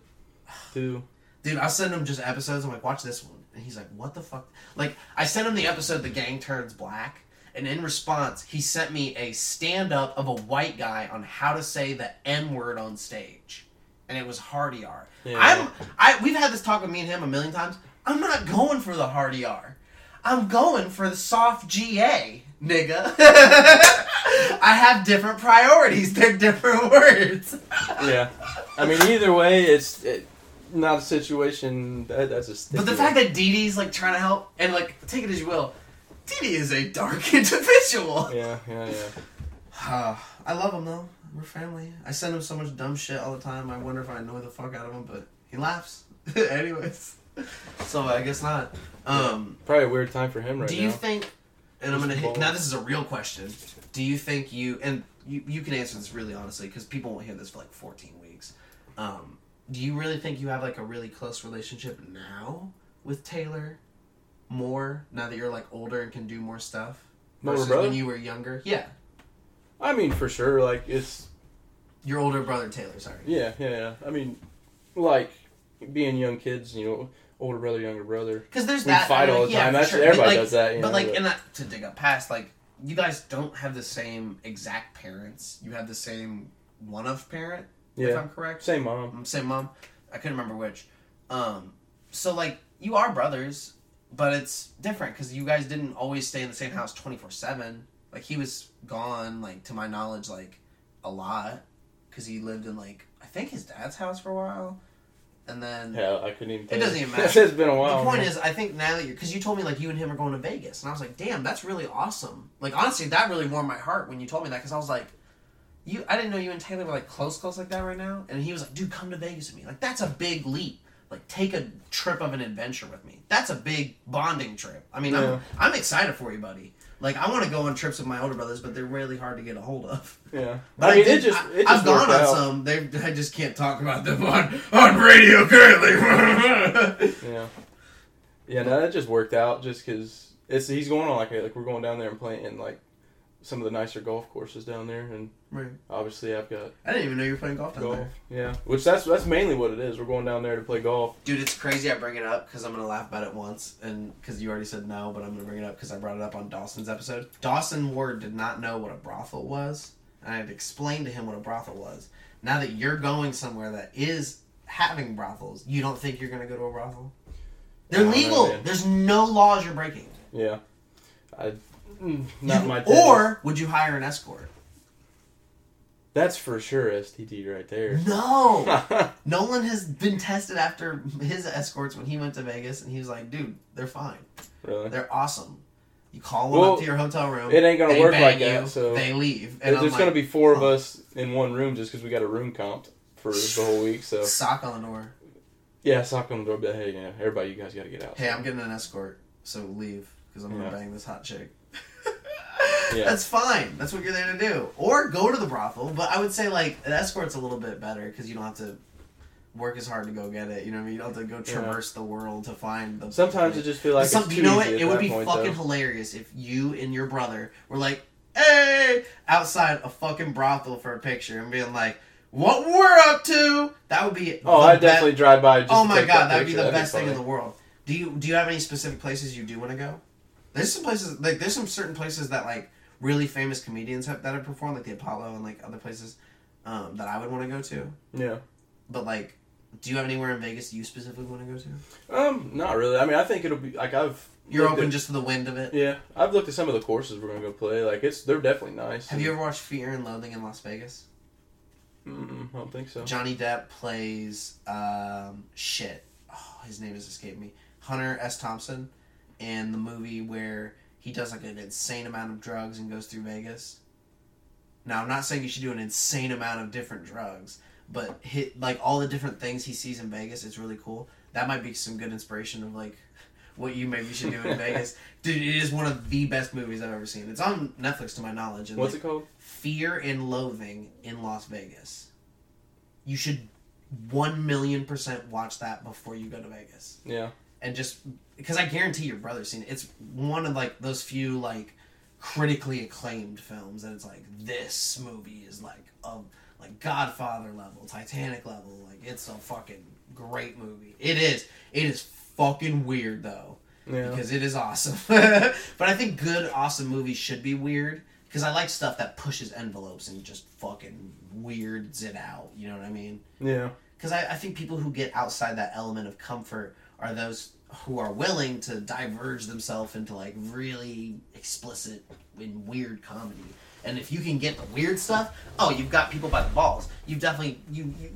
S5: too.
S1: Dude, I'll send him just episodes. I'm like, watch this one. And he's like, what the fuck? Like, I sent him the episode The Gang Turns Black. And in response, he sent me a stand up of a white guy on how to say the N word on stage. And it was hard R.
S5: Yeah.
S1: I'm I we've had this talk with me and him a million times. I'm not going for the hard R. I'm going for the soft GA, nigga. I have different priorities. They're different words.
S5: Yeah. I mean, either way, it's it, not a situation that, that's a.
S1: But the fact that Didi's like trying to help and like take it as you will, Dee is a dark individual.
S5: Yeah, yeah, yeah.
S1: Uh, I love him though. We're family. I send him so much dumb shit all the time. I wonder if I annoy the fuck out of him, but he laughs. Anyways, so I guess not. Um,
S5: Probably a weird time for him right now.
S1: do
S5: now.
S1: you think? And I'm gonna hit, now. This is a real question. Do you think you and you you can answer this really honestly because people won't hear this for like 14 weeks. Um, do you really think you have like a really close relationship now with Taylor? More now that you're like older and can do more stuff versus
S5: brother?
S1: when you were younger. Yeah,
S5: I mean, for sure. Like it's
S1: your older brother Taylor. Sorry.
S5: yeah, yeah, yeah. I mean, like being young kids, you know, older brother, younger brother.
S1: Because there's
S5: We
S1: that
S5: fight all the
S1: yeah,
S5: time.
S1: for
S5: That's
S1: sure.
S5: everybody
S1: But, like,
S5: does that. You
S1: But
S5: know,
S1: like,
S5: but-
S1: and that, to dig up past, like, you guys don't have the same exact parents. You have the same one of parent, if
S5: yeah,
S1: I'm correct.
S5: same mom.
S1: Um, Same mom. I couldn't remember which. Um, so like, you are brothers, but it's different because you guys didn't always stay in the same house twenty four seven. Like he was gone, like to my knowledge, like a lot because he lived in like I think his dad's house for a while, and then
S5: Yeah, I couldn't even.
S1: It doesn't even matter.
S5: it's been a while.
S1: the point
S5: man.
S1: is, I think now that you're, because you told me like you and him are going to Vegas, and I was like, damn, that's really awesome. Like honestly, that really warmed my heart when you told me that, because I was like, you, I didn't know you and Taylor were like close, close like that right now. And he was like, dude, come to Vegas with me. Like that's a big leap. Like take a trip of an adventure with me. That's a big bonding trip. I mean,
S5: Yeah.
S1: I'm, I'm excited for you, buddy. Like I want to go on trips with my older brothers, but they're really hard to get a hold of.
S5: yeah.
S1: But
S5: I mean,
S1: did-
S5: it just
S1: I,
S5: it just
S1: have gone on
S5: out.
S1: some. They, I just can't talk about them on on radio currently.
S5: Yeah. Yeah, no, that just worked out just because it's he's going on like a, like we're going down there and playing like some of the nicer golf courses down there, and
S1: right.
S5: obviously I've got
S1: I didn't even know you were playing golf down
S5: golf.
S1: there.
S5: Yeah, which that's that's mainly what it is. We're going down there to play golf.
S1: Dude, it's crazy I bring it up because I'm gonna laugh about it once, and because you already said no, but I'm gonna bring it up because I brought it up on Dawson's episode. Dawson Ward did not know what a brothel was, and I had explained to him what a brothel was. Now that you're going somewhere that is having brothels, you don't think you're gonna go to a brothel? They're
S5: I don't know,
S1: legal. There's no laws you're breaking.
S5: Yeah, I mm, not
S1: You-
S5: my
S1: or would you hire an escort?
S5: that's for sure STD right there.
S1: No. Nolan has been tested after his escorts when he went to Vegas, and he was like, "Dude, they're fine.
S5: really,
S1: They're awesome. You call them
S5: Well,
S1: up to your hotel room.
S5: it ain't gonna work like
S1: you,
S5: that, so-
S1: they leave. And
S5: there's gonna be four of us in one room just because we got a room comped for the whole week. So
S1: Sock on the door.
S5: yeah, sock on the door. But hey, yeah, everybody, you guys got to get out.
S1: Hey, I'm getting an escort, so leave because I'm gonna
S5: Yeah.
S1: bang this hot chick.
S5: Yeah.
S1: That's fine. That's what you're there to do. Or go to the brothel. But I would say like an escort's a little bit better because you don't have to work as hard to go get it. You know what I mean? You don't have to go traverse the world to find the.
S5: Sometimes it just feel like
S1: Some- you know what? It would be
S5: point,
S1: fucking
S5: though.
S1: hilarious if you and your brother were like, "Hey!" outside a fucking brothel for a picture and being like, "What we're up to?" That would be.
S5: Oh, I definitely drive by. Just
S1: oh my god,
S5: that
S1: that'd be the best thing in the world. Do you do you have any specific places you do want to go? There's some places like there's some certain places that like really famous comedians have that have performed like the Apollo and like other places um, that I would want to go to.
S5: Yeah.
S1: But like, do you have anywhere in Vegas you specifically want to go to?
S5: Um, not really. I mean, I think it'll be like I've.
S1: You're open
S5: at-
S1: just to the wind of it.
S5: Yeah, I've looked at some of the courses we're gonna go play. Like it's they're definitely nice.
S1: Have you ever watched Fear and Loathing in Las Vegas?
S5: Mm, I don't think so.
S1: Johnny Depp plays um, shit. Oh, his name has escaped me. Hunter S. Thompson in the movie where he does like an insane amount of drugs and goes through Vegas. Now, I'm not saying you should do an insane amount of different drugs, but hit like all the different things he sees in Vegas. It's really cool. That might be some good inspiration of like what you maybe should do in Vegas. Dude, it is one of the best movies I've ever seen. It's on Netflix to my knowledge. And
S5: What's
S1: like,
S5: it called?
S1: Fear and Loathing in Las Vegas. You should one million percent watch that before you go to Vegas,
S5: Yeah.
S1: And just because I guarantee your brother's seen it. It's one of like those few like critically acclaimed films that it's like this movie is like a like Godfather level, Titanic level. Like it's a fucking great movie. It is. It is fucking weird though
S5: Yeah.
S1: because it is awesome. but I think good, awesome movies should be weird because I like stuff that pushes envelopes and just fucking weirds it out. You know what I mean?
S5: yeah.
S1: Because I, I think people who get outside that element of comfort are those who are willing to diverge themselves into like really explicit and weird comedy. And if you can get the weird stuff, oh, you've got people by the balls. You've definitely you. you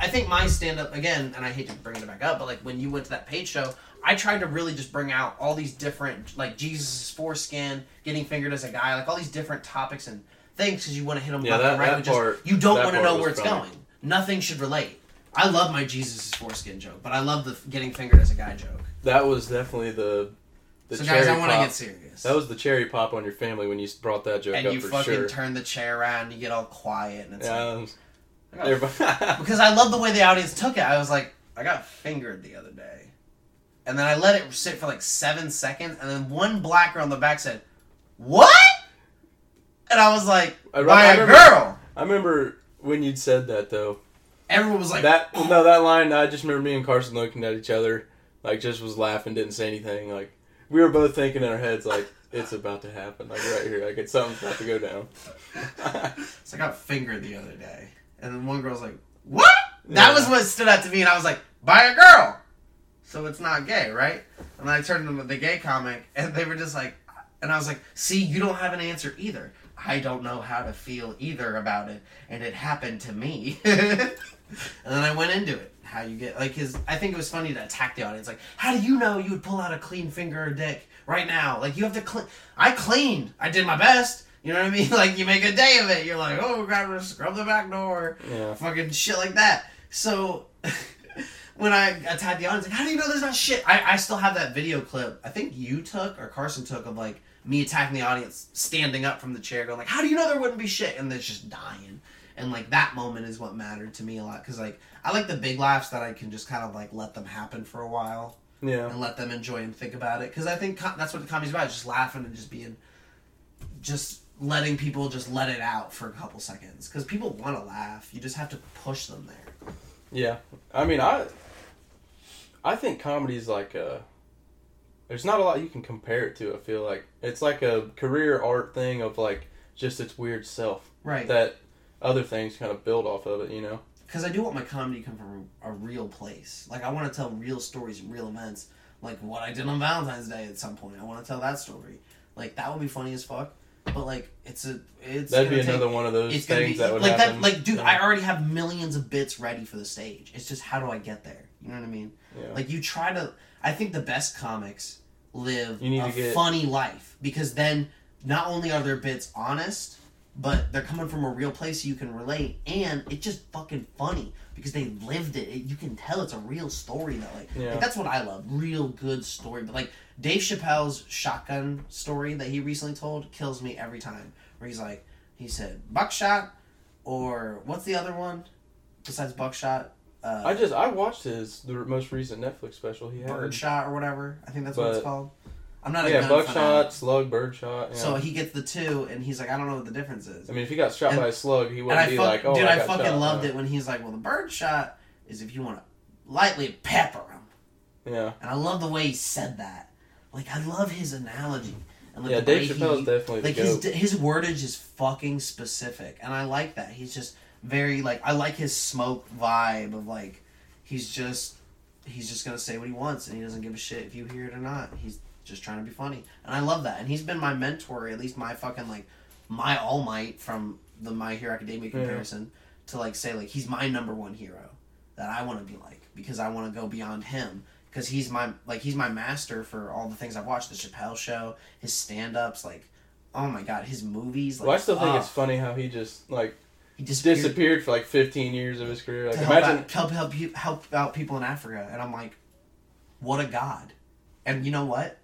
S1: I think my stand up again, and I hate to bring it back up, but like when you went to that page show, I tried to really just bring out all these different like Jesus' foreskin, getting fingered as a guy, like all these different topics and things because you want to hit them
S5: Yeah, that-
S1: right.
S5: that
S1: just-
S5: part-
S1: you don't want to know where it's
S5: funny.
S1: going. Nothing should relate. I love my Jesus' foreskin joke, but I love the getting fingered as a guy joke.
S5: That was definitely the the
S1: so
S5: cherry
S1: guys, I want to
S5: pop.
S1: get serious.
S5: That was the cherry pop on your family when you brought that joke
S1: and
S5: up
S1: you
S5: for
S1: fucking
S5: sure.
S1: turn the chair around, and you get all quiet, and it's like. I got- because I love the way the audience took it. I was like, I got fingered the other day, and then I let it sit for like seven seconds, and then one black girl on the back said, "What?" And I was like,
S5: I-
S1: "By
S5: I
S1: a
S5: remember-
S1: girl."
S5: I remember when you'd said that though.
S1: Everyone was like,
S5: that oh. no, that line. I just remember me and Carson looking at each other, like just was laughing, didn't say anything. Like we were both thinking in our heads, like it's about to happen, like right here, like it's something's about to go down.
S1: So I got fingered the other day, and then one girl's like, "What?" That
S5: Yeah.
S1: was what stood out to me, and I was like, "By a girl," so it's not gay, right? And I turned to the gay comic, and they were just like, and I was like, "See, you don't have an answer either. I don't know how to feel either about it, and it happened to me." and then I went into it. How you get like his? I think it was funny to attack the audience. Like, how do you know you would pull out a clean finger or dick right now? Like, you have to clean. I cleaned. I did my best. You know what I mean? Like, you make a day of it. You're like, oh, gotta scrub the back door
S5: Yeah.
S1: fucking shit like that. So when I attacked the audience, like, how do you know there's not shit? I, I still have that video clip. I think you took or Carson took of like me attacking the audience, standing up from the chair, going like, "How do you know there wouldn't be shit?" And they're just dying. And like that moment is what mattered to me a lot because like I like the big laughs that I can just kind of like let them happen for a while
S5: Yeah.
S1: and let them enjoy and think about it because I think co- that's what the comedy's about, is just laughing and just being, just letting people just let it out for a couple seconds because people want to laugh. You just have to push them there.
S5: Yeah, I mean, I, I think comedy's like a. There's not a lot you can compare it to. I feel like it's like a career art thing of like just its weird self
S1: Right.
S5: that other things kind of build off of it. You know.
S1: Because I do want my comedy to come from a real place. Like I want to tell real stories and real events. Like what I did on Valentine's Day at some point. I want to tell that story. Like that would be funny as fuck. But like it's a it's
S5: That'd be
S1: take-
S5: another one of those
S1: it's
S5: things
S1: be
S5: that would
S1: like
S5: happen.
S1: that like dude
S5: Yeah.
S1: i already have millions of bits ready for the stage it's just how do i get there you know what i mean
S5: Yeah.
S1: like you try to i think the best comics live a
S5: get-
S1: funny life because then not only are their bits honest but they're coming from a real place you can relate. And it's just fucking funny because they lived it. It- you can tell it's a real story though. Like,
S5: Yeah.
S1: like that's what i love. Real good story. But like dave chappelle's shotgun story that he recently told kills me every time. Where he's like he said buckshot or what's the other one besides buckshot? Uh,
S5: I just I watched his the most recent Netflix special he had.
S1: birdshot or whatever. I think that's what it's called i'm not
S5: Yeah, buckshot, slug, birdshot. Yeah.
S1: so he gets the two and he's like i don't know what the difference is
S5: I mean, if he got shot
S1: And-
S5: by a slug, he wouldn't be
S1: fuck,
S5: like, "Oh,
S1: dude,
S5: I,
S1: I, fucking
S5: shot."
S1: loved it when he's like, "Well, the birdshot is if you want to lightly pepper him,"
S5: Yeah,
S1: and I love the way he said that. Like, I love his analogy. And like
S5: yeah. Dave Chappelle's
S1: he,
S5: definitely
S1: like his
S5: goat.
S1: his wordage is fucking specific, and I like that. He's just very like I like his smoke vibe of like he's just he's just gonna say what he wants, and he doesn't give a shit if you hear it or not. He's just trying to be funny, and I love that. And he's been my mentor, at least my fucking like my all might from the My Hero Academia comparison to like say like he's my number one hero that I want to be like because I want to go beyond him because he's my like he's my master for all the things I've watched. The Chappelle Show, his stand-ups, like oh my god, his movies. Like,
S5: Well, I still think
S1: ah,
S5: it's funny how he just like
S1: he disappeared
S5: disappeared for like 15 years of his career. Like
S1: to help
S5: imagine
S1: out, help help help out people in Africa, and I'm like, what a god! And you know what?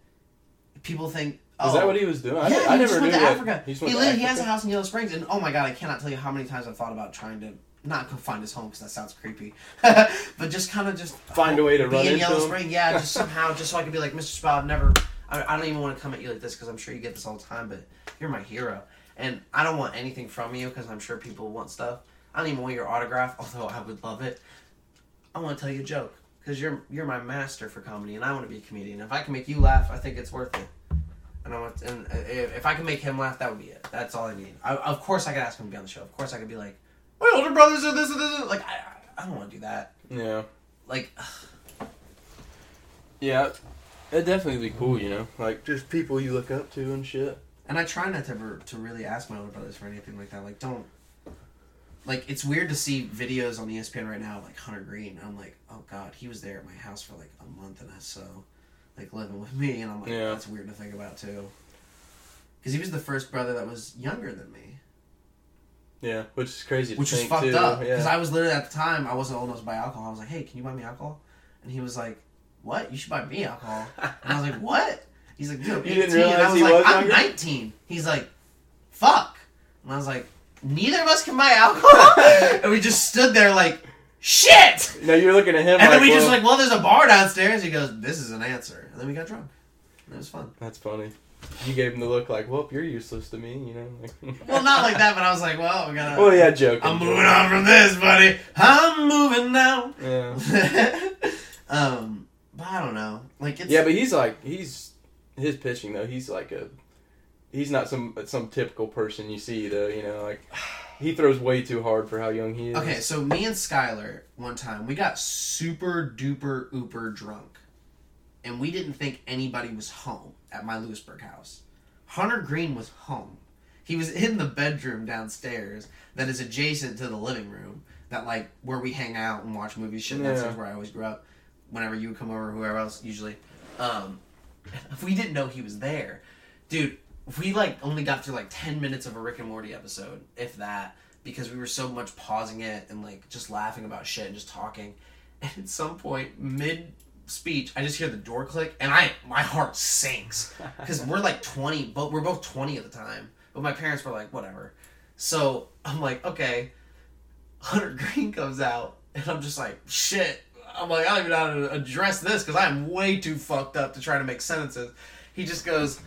S1: People think. Oh,
S5: is that oh. what he was doing? I,
S1: yeah,
S5: I
S1: he
S5: never
S1: just
S5: knew
S1: went to
S5: that.
S1: Africa.
S5: He, just
S1: He,
S5: went to
S1: li- he has a house in Yellow Springs, and oh my god, I cannot tell you how many times I've thought about trying to not go find his home because that sounds creepy, but just kind of just
S5: Find a way to
S1: be
S5: run
S1: in
S5: into
S1: Yellow
S5: him.
S1: Spring, yeah, just somehow, just so I could be like, Mr. Sprout, never. I, I don't even want to come at you like this because I'm sure you get this all the time, but you're my hero, and I don't want anything from you because I'm sure people want stuff. I don't even want your autograph, although I would love it. I want to tell you a joke because you're you're my master for comedy, and I want to be a comedian. If I can make you laugh, I think it's worth it. And I want, and uh, if, if I can make him laugh, that would be it. That's all I need. I, of course, I could ask him to be on the show. Of course, I could be like, my older brothers are this and this. and-" Like, I, I don't want to do that.
S5: Yeah,
S1: Like,
S5: yeah, it'd definitely be cool. You know, like just people you look up to and shit.
S1: and I try not to ever to really ask my older brothers for anything like that. Like, don't. Like, it's weird to see videos on ESPN right now like Hunter Greene. I'm like, oh god, he was there at my house for like a month and a so, like living with me, and I'm like,
S5: Yeah.
S1: that's weird to think about too. Because he was the first brother that was younger than me.
S5: Yeah, which is crazy. To
S1: which was fucked
S5: too.
S1: up because
S5: Yeah.
S1: I was literally at the time I wasn't old enough to buy alcohol. I was like, "Hey, can you buy me alcohol?" And he was like, "What? You should buy me alcohol." And I was like, "What?" He's like, "Dude, I'm
S5: You didn't
S1: 18." And I was like,
S5: was
S1: "I'm
S5: younger?
S1: 19." He's like, "Fuck," and I was like, "Neither of us can buy alcohol," and we just stood there like, "Shit."
S5: No, you're looking at him.
S1: And
S5: like,
S1: then we
S5: well,
S1: just like, well, there's a bar downstairs. He goes, "This is an answer," and then we got drunk. And it was fun.
S5: That's funny. You gave him the look like, well, you're useless to me. You know. Like,
S1: Well, not like that, but I was like, "Well, we gotta."
S5: well, yeah, joking.
S1: I'm
S5: joking.
S1: moving on from this, buddy. I'm moving now.
S5: Yeah.
S1: um, but I don't know. Like it's
S5: Yeah, but he's like he's his pitching though. He's like a he's not some some typical person you see though. You know, like he throws way too hard for how young he is.
S1: okay. So me and Skylar one time we got super duper ooper drunk, and we didn't think anybody was home at my Lewisburg house. Hunter Greene was home. He was in the bedroom downstairs that is adjacent to the living room. That like where we hang out and watch movies. Shit. That's where I always grew up. Whenever you would come over, whoever else usually. Um, we didn't know he was there, dude. We like only got through like ten minutes of a Rick and Morty episode, if that, because we were so much pausing it and like just laughing about shit and just talking. And at some point, mid speech, I just hear the door click, and I my heart sinks because we're like twenty, but we're both twenty at the time. But my parents were like, whatever. So I'm like, okay. Hunter Greene comes out, and I'm just like, shit. I'm like, I don't even know how to address this because I'm way too fucked up to try to make sentences. He just goes,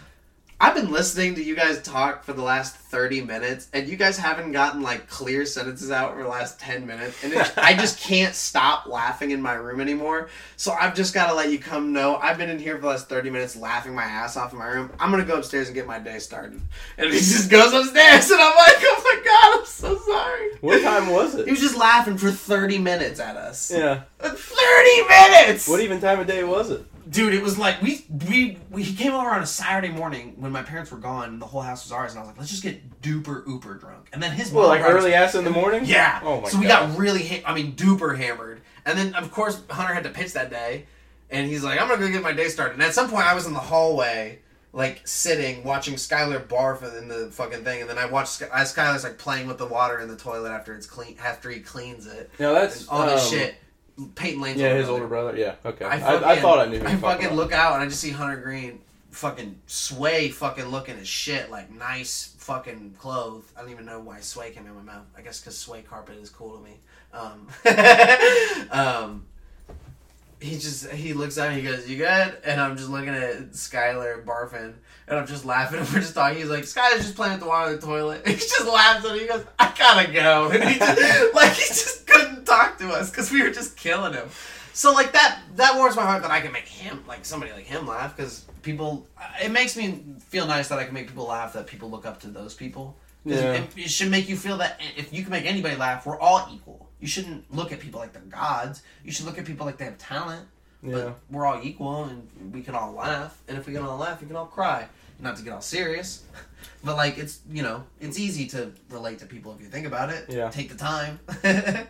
S1: I've been listening to you guys talk for the last 30 minutes, and you guys haven't gotten like clear sentences out for the last 10 minutes, and it, I just can't stop laughing in my room anymore. So I've just got to let you come know I've been in here for the last 30 minutes laughing my ass off in my room. I'm gonna go upstairs and get my day started. And he just goes upstairs, and I'm like, oh my god, I'm so sorry.
S5: What time was it?
S1: He was just laughing for 30 minutes at us.
S5: Yeah.
S1: 30 minutes!
S5: What even time of day was it?
S1: Dude, it was like we we we he came over on a Saturday morning when my parents were gone and the whole house was ours and I was like, let's just get duper ooper drunk. And then his
S5: Well,
S1: mom
S5: like
S1: us-
S5: early ass in the morning.
S1: Yeah.
S5: Oh my
S1: so we
S5: God.
S1: got really ha- I mean duper hammered. And then of course Hunter had to pitch that day and he's like, I'm gonna go get my day started. And at some point I was in the hallway like sitting watching Skylar barf in the fucking thing, and then I watched Sky- Skylar's like playing with the water in the toilet after it's clean after he cleans it.
S5: No, that's
S1: And all this
S5: um,
S1: shit. Peyton Lane's
S5: Yeah,
S1: older
S5: his
S1: brother.
S5: older brother. Yeah. Okay.
S1: I,
S5: I,
S1: fucking,
S5: I, thought I knew.
S1: I
S5: you were talking
S1: fucking look out and I just see Hunter Greene fucking sway fucking looking as shit like nice fucking clothes. I don't even know why sway came in my mouth. I guess because sway carpet is cool to me. Um, um, he just he looks at me. He goes, "You good?" And I'm just looking at Skylar barfing, and I'm just laughing. And we're just talking. He's like, "Skylar's just playing with the water in the toilet." He just laughs at me. He goes, "I gotta go," and he just like he just couldn't talk to us because we were just killing him. So like that that warms my heart that I can make him like somebody like him laugh because people. Uh, it makes me feel nice that I can make people laugh. That people look up to those people.
S5: Yeah.
S1: it, it should make you feel that if you can make anybody laugh, we're all equal. You shouldn't look at people like they're gods. You should look at people like they have talent.
S5: Yeah.
S1: But we're all equal and we can all laugh. And if we can all laugh, we can all cry. Not to get all serious, but like it's you know it's easy to relate to people if you think about it.
S5: Yeah.
S1: Take the time.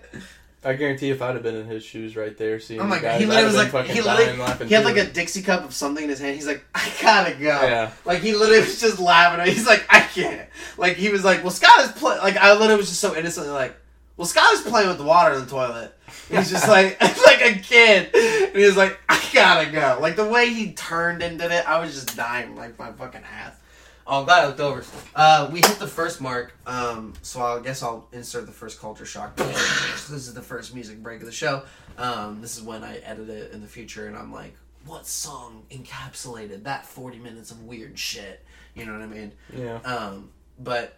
S5: I guarantee if I'd have been in his shoes right there, seeing
S2: Oh my
S5: the
S2: god,
S5: guys,
S2: he
S5: I'd
S2: literally
S5: have
S2: was
S5: been
S2: like,
S5: fucking
S2: he literally,
S5: laughing
S2: he had
S5: too.
S2: like a Dixie cup of something in his hand. He's like, I gotta go.
S5: Yeah.
S2: Like he literally was just laughing. He's like, I can't. Like he was like, well, Scott is play. Like I literally was just so innocently like, well, Scott is playing with the water in the toilet. He's just like, it's like a kid, and he was like, I gotta go. Like the way he turned and did it, I was just dying like my fucking ass. Oh, I'm glad I looked over. Uh, we hit the first mark, um, so I guess I'll insert the first culture shock. this is the first music break of the show. Um, this is when I edit it in the future, and I'm like, what song encapsulated that 40 minutes of weird shit? You know what I mean?
S5: Yeah.
S2: Um, but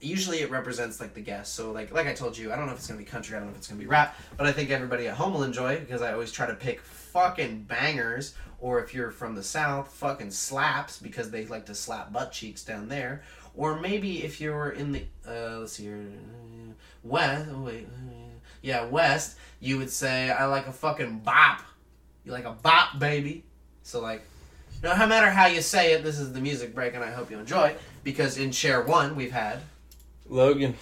S2: usually it represents like the guest. So like like I told you, I don't know if it's gonna be country, I don't know if it's gonna be rap, but I think everybody at home will enjoy because I always try to pick fucking bangers. Or if you're from the south, fucking slaps because they like to slap butt cheeks down there. Or maybe if you're in the uh, let's see here, west. Oh wait, yeah, west. You would say I like a fucking bop. You like a bop, baby. So like no matter how you say it, this is the music break, and I hope you enjoy. Because in share one, we've had,
S5: Logan.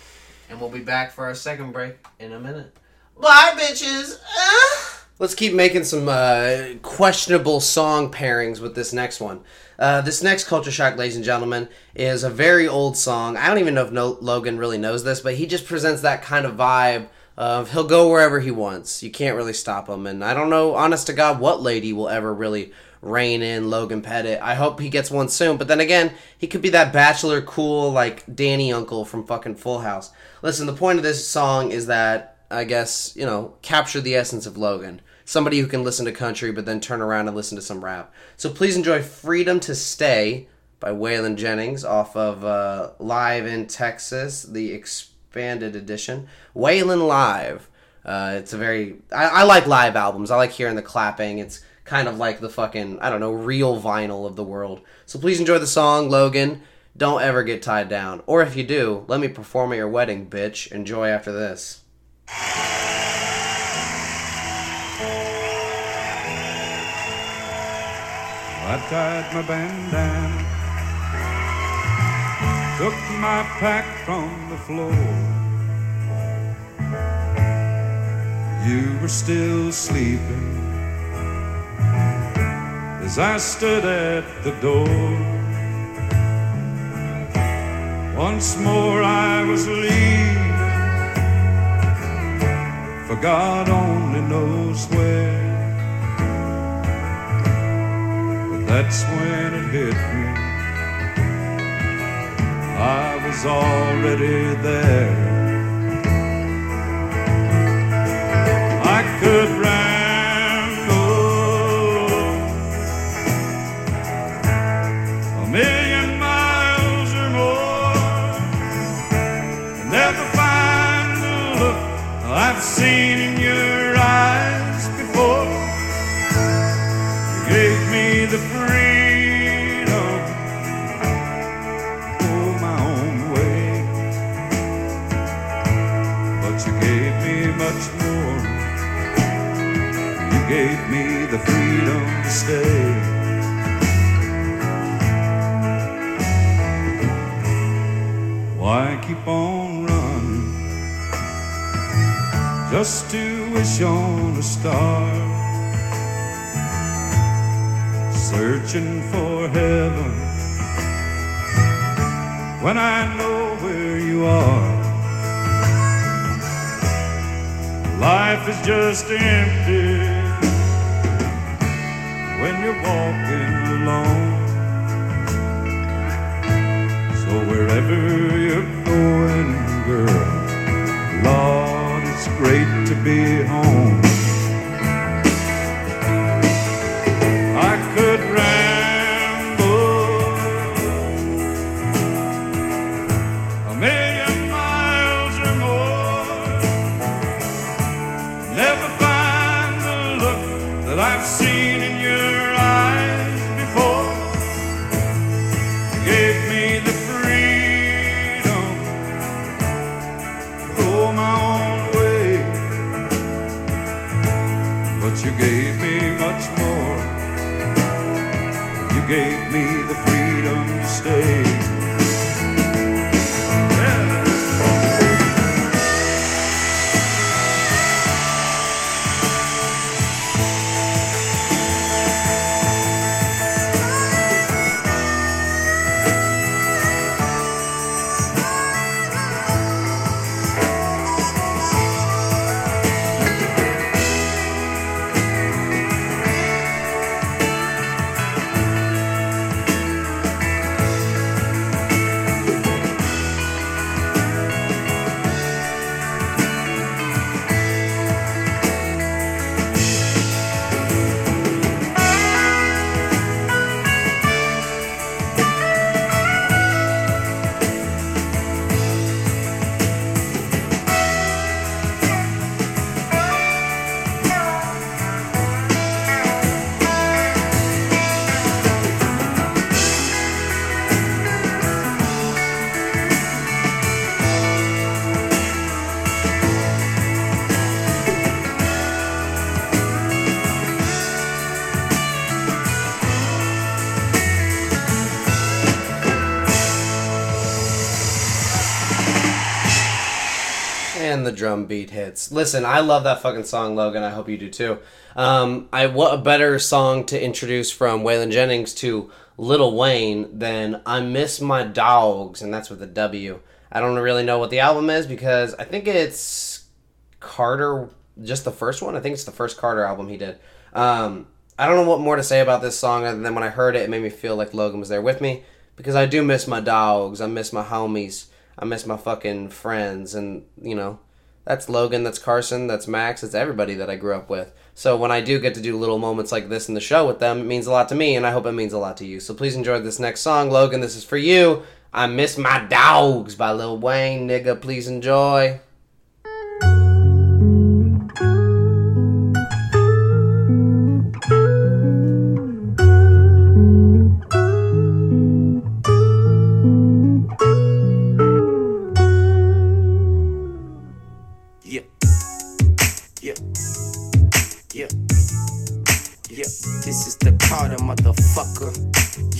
S2: and we'll be back for our second break in a minute. Bye, bitches. Ah.
S1: Let's keep making some uh, questionable song pairings with this next one. Uh, this next culture shock, ladies and gentlemen, is a very old song. I don't even know if no- Logan really knows this, but he just presents that kind of vibe of he'll go wherever he wants. You can't really stop him. And I don't know, honest to God, what lady will ever really rein in Logan Petitt. I hope he gets one soon. But then again, he could be that bachelor cool like Danny uncle from fucking Full House. Listen, the point of this song is that I guess, you know, capture the essence of Logan. Somebody who can listen to country but then turn around and listen to some rap. So please enjoy Freedom to Stay by Waylon Jennings off of uh, Live in Texas, the expanded edition. Waylon Live. Uh, it's a very. I, I like live albums. I like hearing the clapping. It's kind of like the fucking, I don't know, real vinyl of the world. So please enjoy the song, Logan. Don't ever get tied down. Or if you do, let me perform at your wedding, bitch. Enjoy after this.
S4: I tied my bandana, took my pack from the floor. You were still sleeping as I stood at the door. Once more I was leaving, for God only knows where. But That's when it hit me. I was already there. I could gave me the freedom to stay. Why keep on running just to wish on a star? searching for heaven when I know where you are. Life is just empty when you're walking alone. So wherever you're going, girl, Lord, it's great to be home.
S1: Drum beat hits. Listen, I love that fucking song, Logan. I hope you do too. Um, I what a better song to introduce from Waylon Jennings to Lil Wayne than "I Miss My Dawgs," and that's with a W. I don't really know what the album is because I think it's Carter, just the first one. I think it's the first Carter album he did. Um, I don't know what more to say about this song other than when I heard it, it made me feel like Logan was there with me because I do miss my dogs. I miss my homies. I miss my fucking friends, and you know, that's Logan, that's Carson, that's Max, that's everybody that I grew up with. So when I do get to do little moments like this in the show with them, it means a lot to me, and I hope it means a lot to you. So please enjoy this next song, Logan. This is for you. I miss my dawgs by Lil Wayne, nigga. Please enjoy.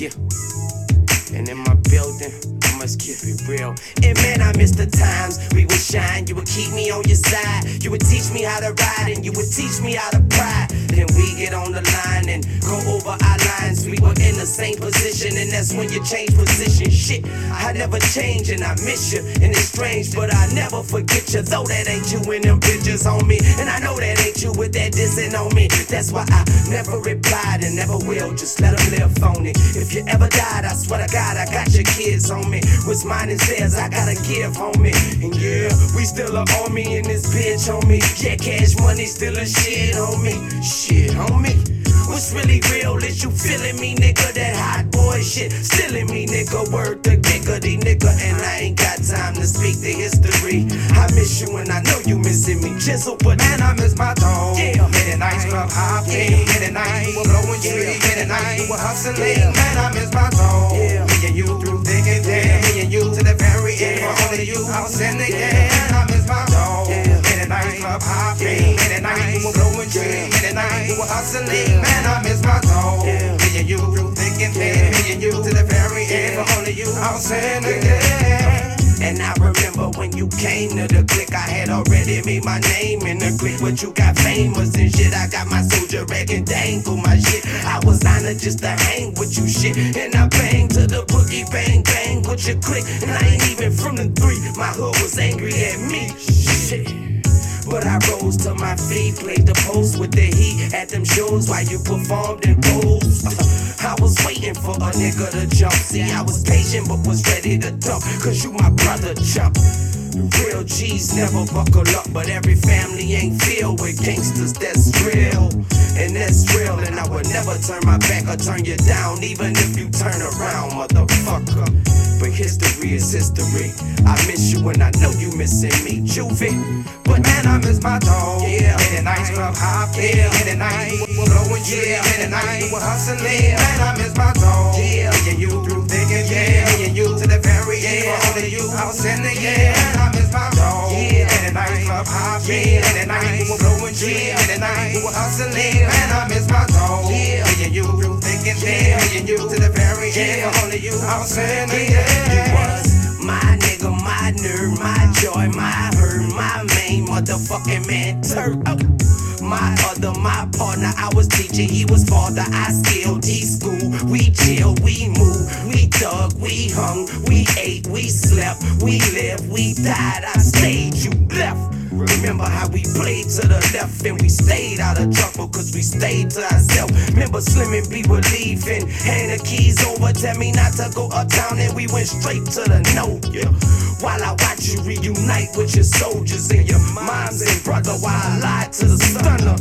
S6: Yeah. And in my building, I must keep it real. And man, I miss the times we would shine. You would keep me on your side. You would teach me how to ride and you would teach me how to pride. Then we get on the line and go over our lines. We were in the same position, and that's when you change position. Shit, I never change and I miss you. And it's strange, but I never forget you. Though that ain't you in them pictures on me. And I know that ain't you with that dissing on me. That's why I never replied and never will. Just let them live on it. If you ever died, I swear to God, I got your kids on me. What's mine is theirs, I gotta give, homie. And yeah, we still are on me in this bitch, homie. Yeah, cash money still a shit, homie. Shit, homie. What's really real is you feeling me, nigga. That hot boy shit, stealing me, nigga. Word the giggity, nigga. And I ain't got time to speak the history. I miss you and I know you missing me. Jizzle, but man, I miss my dog. Yeah, nice club hopping. Hit a night, we were blowing trees. Hit a night, we were hustling. Man, I miss my dog. Yeah, me and you through thick and thin. Me and you to the very end. For only you, I'll send again. Man, club hopping. Hit a night, we were blowing trees. Hit a night, we were hustling. Man, I miss my dog. Me and you through thick and thin. Me and you to the very end. For only you, I'll send again. And I remember when you came to the click, I had already made my name in the click. But you got famous and shit. I got my soldier rag and dangle my shit. I was honored just to hang with you shit. And I bang to the boogie, bang, bang with your click. And I ain't even from the three. My hood was angry at me. Shit. But I rose to my feet, played the post with the heat at them shows while you performed and posed. I was waiting for a nigga to jump. See, I was patient but was ready to dump. Cause you my brother jump. Real G's never buckle up, but every family ain't filled with gangsters. That's real, and that's real. And I would never turn my back or turn you down, even if you turn around, motherfucker. But history is history. I miss you and I know you missing me, Juvie. But man, I miss my dog. Yeah, in a nice club hop. Yeah, in a night, we were blowing yeah, in a night, we hustling. Man, I miss my dog. Yeah, and you through and yeah, me and you to the very end. For only you, I was in the yeah. I miss my dog. Yeah, in a nice club hop. Yeah, in a night, we were blowing yeah, in a night, we were hustling. Man, I miss my dog. Yeah, me and you through thick and yeah, me and you to the very end. Only you, I was in the yeah. You was my nigga, my nerd, my joy, my hurt, my main motherfucking mentor. Oh. My other, my partner, I was teaching, he was father. I still he school. We chill, we move, we dug, we hung, we ate, we slept, we lived, we died. I stayed, you left. Remember how we played to the left and we stayed out of trouble cause we stayed to ourselves. Remember Slim and B were leaving, hand the keys over, tell me not to go uptown and we went straight to the no. Yeah. While I watch you reunite with your soldiers and your moms and brother while I lied to the stunner.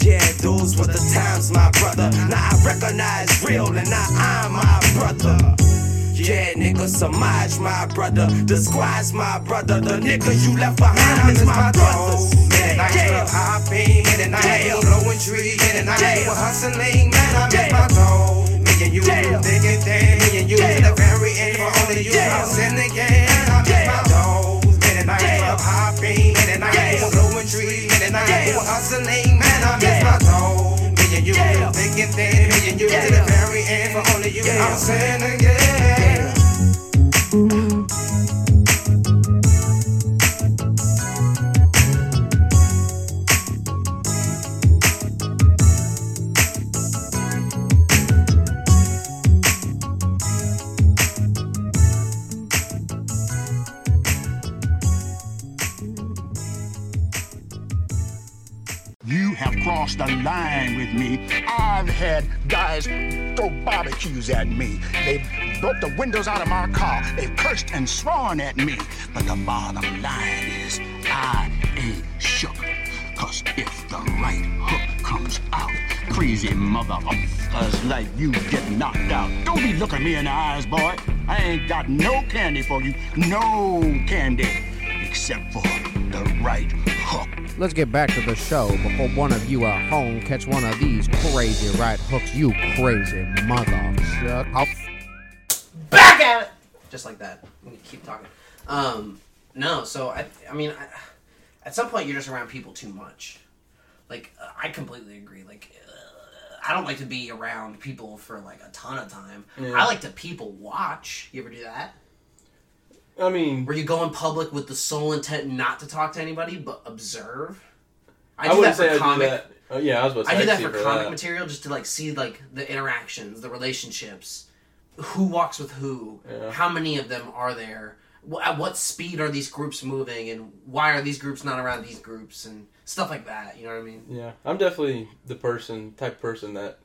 S6: Yeah, those were the times, my brother. Now I recognize real and now I'm my brother. Yeah, nigga, Samaj, my brother. The squad's my brother. The nigga you left behind is my brothers. Man, I yeah. hopping, in and I yeah. blowing trees, in and I hustling. Man, I miss my dog. Me and you, yeah. digging thing. Me and you the very end. For only you, I'm sinning again. I miss my dog. In and I love hopping, in and I were blowing trees, in and I were hustling. Man, I miss my. And you, digging thing. Me and you to the very end. For only you, I'm saying again.
S7: Crossed the line with me. I've had guys throw barbecues at me. They've broke the windows out of my car. They've cursed and sworn at me. But the bottom line is, I ain't shook. Cause if the right hook comes out, crazy mother motherfuckers like you get knocked out. Don't be looking me in the eyes, boy. I ain't got no candy for you. No candy. Except for the right.
S8: Let's get back to the show before one of you at home catch one of these crazy right hooks. You crazy motherfucker.
S1: back at it, just like that. I'm gonna keep talking. Um, no, so I, I mean, I, at some point you're just around people too much. Like uh, I completely agree. Like uh, I don't like to be around people for like a ton of time.
S5: Yeah.
S1: I like to people watch. You ever do that?
S5: I mean,
S1: Where you go in public with the sole intent not to talk to anybody but observe.
S5: I,
S1: do
S5: wouldn't
S1: that for
S5: say I do
S1: comic.
S5: that. Oh, yeah, I was about to
S1: I do that
S5: see
S1: for comic
S5: that.
S1: material just to like see like the interactions, the relationships, who walks with who,
S5: Yeah.
S1: how many of them are there, at what speed are these groups moving, and why are these groups not around these groups, and stuff like that. You know what I mean?
S5: Yeah, I'm definitely the person, type person that,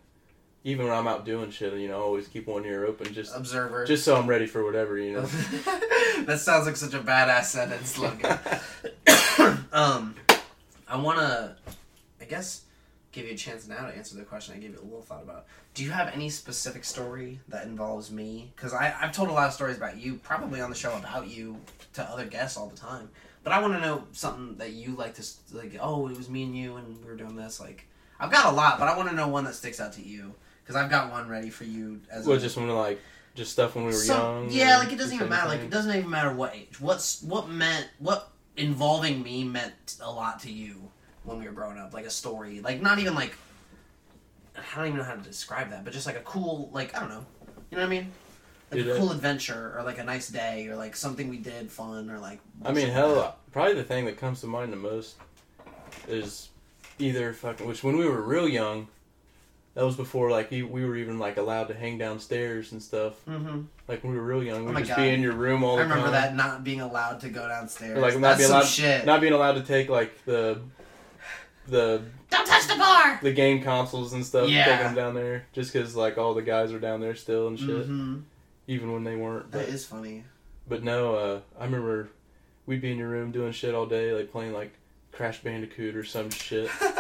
S5: even when I'm out doing shit, you know, always keep one ear open, just
S1: Observer.
S5: just so I'm ready for whatever, you know.
S1: that sounds like such a badass sentence, Logan. um, I want to, I guess, give you a chance now to answer the question I gave you a little thought about. Do you have any specific story that involves me? Because I've told a lot of stories about you, probably on the show about you to other guests all the time. But I want to know something that you like to like. Oh, it was me and you, and we were doing this. Like, I've got a lot, but I want to know one that sticks out to you because I've got one ready for you. As
S5: well,
S1: a-
S5: just when like just stuff when we were
S1: some-
S5: young.
S1: Yeah, like it doesn't even matter. Like it doesn't even matter what age. What's what meant what involving me meant a lot to you when we were growing up. Like a story. Like not even like I don't even know how to describe that, but just like a cool like I don't know. You know what I mean? Like
S5: Dude,
S1: a cool adventure or like a nice day or like something we did fun or like
S5: I mean,
S1: something like
S5: hell, probably the thing that comes to mind the most is either fucking. Which when we were real young, that was before like e- we were even like allowed to hang downstairs and stuff.
S1: Mhm.
S5: Like when we were real young,
S1: Oh
S5: we'd
S1: my
S5: just
S1: God.
S5: be in your room all the time.
S1: I remember
S5: time.
S1: that not being allowed to go downstairs.
S5: Or, like not
S1: That's
S5: being
S1: some
S5: allowed,
S1: shit.
S5: not being allowed to take like the the
S1: Don't touch the bar.
S5: the game consoles and stuff,
S1: Yeah.
S5: take them down there, just because like all the guys are down there still and shit,
S1: Mhm.
S5: even when they weren't.
S1: That
S5: But,
S1: is funny.
S5: but no, uh, I remember we'd be in your room doing shit all day, like playing like Crash Bandicoot or some shit.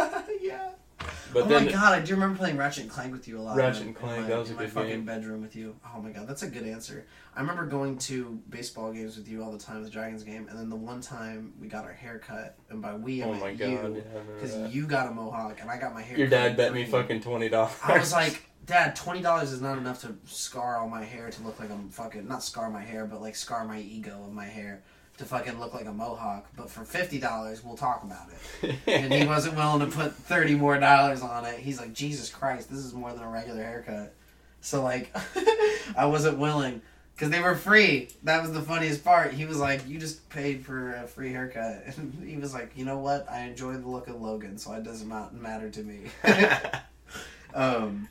S1: yeah.
S5: But
S1: oh
S5: then
S1: my god, I do remember playing Ratchet and Clank with you a lot.
S5: Ratchet
S1: in-
S5: and Clank,
S1: my,
S5: that was a good
S1: fucking
S5: game.
S1: bedroom with you. Oh my god, that's a good answer. I remember going to baseball games with you all the time, the Dragons game, and then the one time we got our hair cut, and by we I
S5: Oh
S1: meant you,
S5: yeah,
S1: because
S5: that.
S1: you got a mohawk and I got my hair.
S5: your
S1: cut
S5: dad bet me fucking twenty dollars.
S1: I was like, Dad, twenty dollars is not enough to scar all my hair to look like I'm fucking not scar my hair, but like scar my ego of my hair to fucking look like a mohawk. But for fifty dollars, we'll talk about it. and he wasn't willing to put thirty more dollars on it. He's like, Jesus Christ, this is more than a regular haircut. So like, I wasn't willing because they were free. That was the funniest part. He was like, "You just paid for a free haircut," and he was like, "You know what? I enjoy the look of Logan, so it doesn't matter to me." um,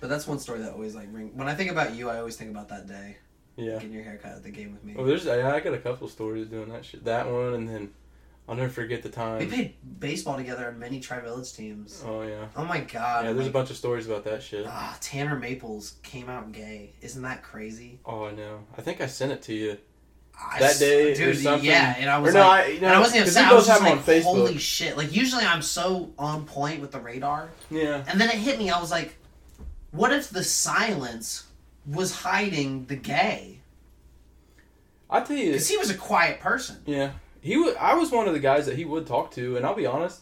S1: but that's one story that always like ring. When I think about you, I always think about that day
S5: yeah.
S1: getting your haircut at the game with me.
S5: Well, there's I, I got a couple stories doing that shit. That one, and then I'll never forget the time we
S1: played baseball together on many Tri Village teams.
S5: Oh yeah.
S1: Oh my god!
S5: Yeah, there's a bunch of stories about that shit.
S1: Ah, Tanner Maples came out gay. Isn't that crazy?
S5: Oh, I know. I think I sent it to you
S1: I
S5: that day or
S1: dude.
S5: something.
S1: Yeah, and I was
S5: Or no,
S1: like,
S5: I-
S1: and
S5: no,
S1: I wasn't upset. I was just like,
S5: on Facebook.
S1: holy shit! Like usually I'm so on point with the radar,
S5: Yeah.
S1: and then it hit me. I was like, what if the silence was hiding the gay?
S5: I tell you,
S1: Because he was a quiet person.
S5: Yeah, he would. I was one of the guys that he would talk to, and I'll be honest,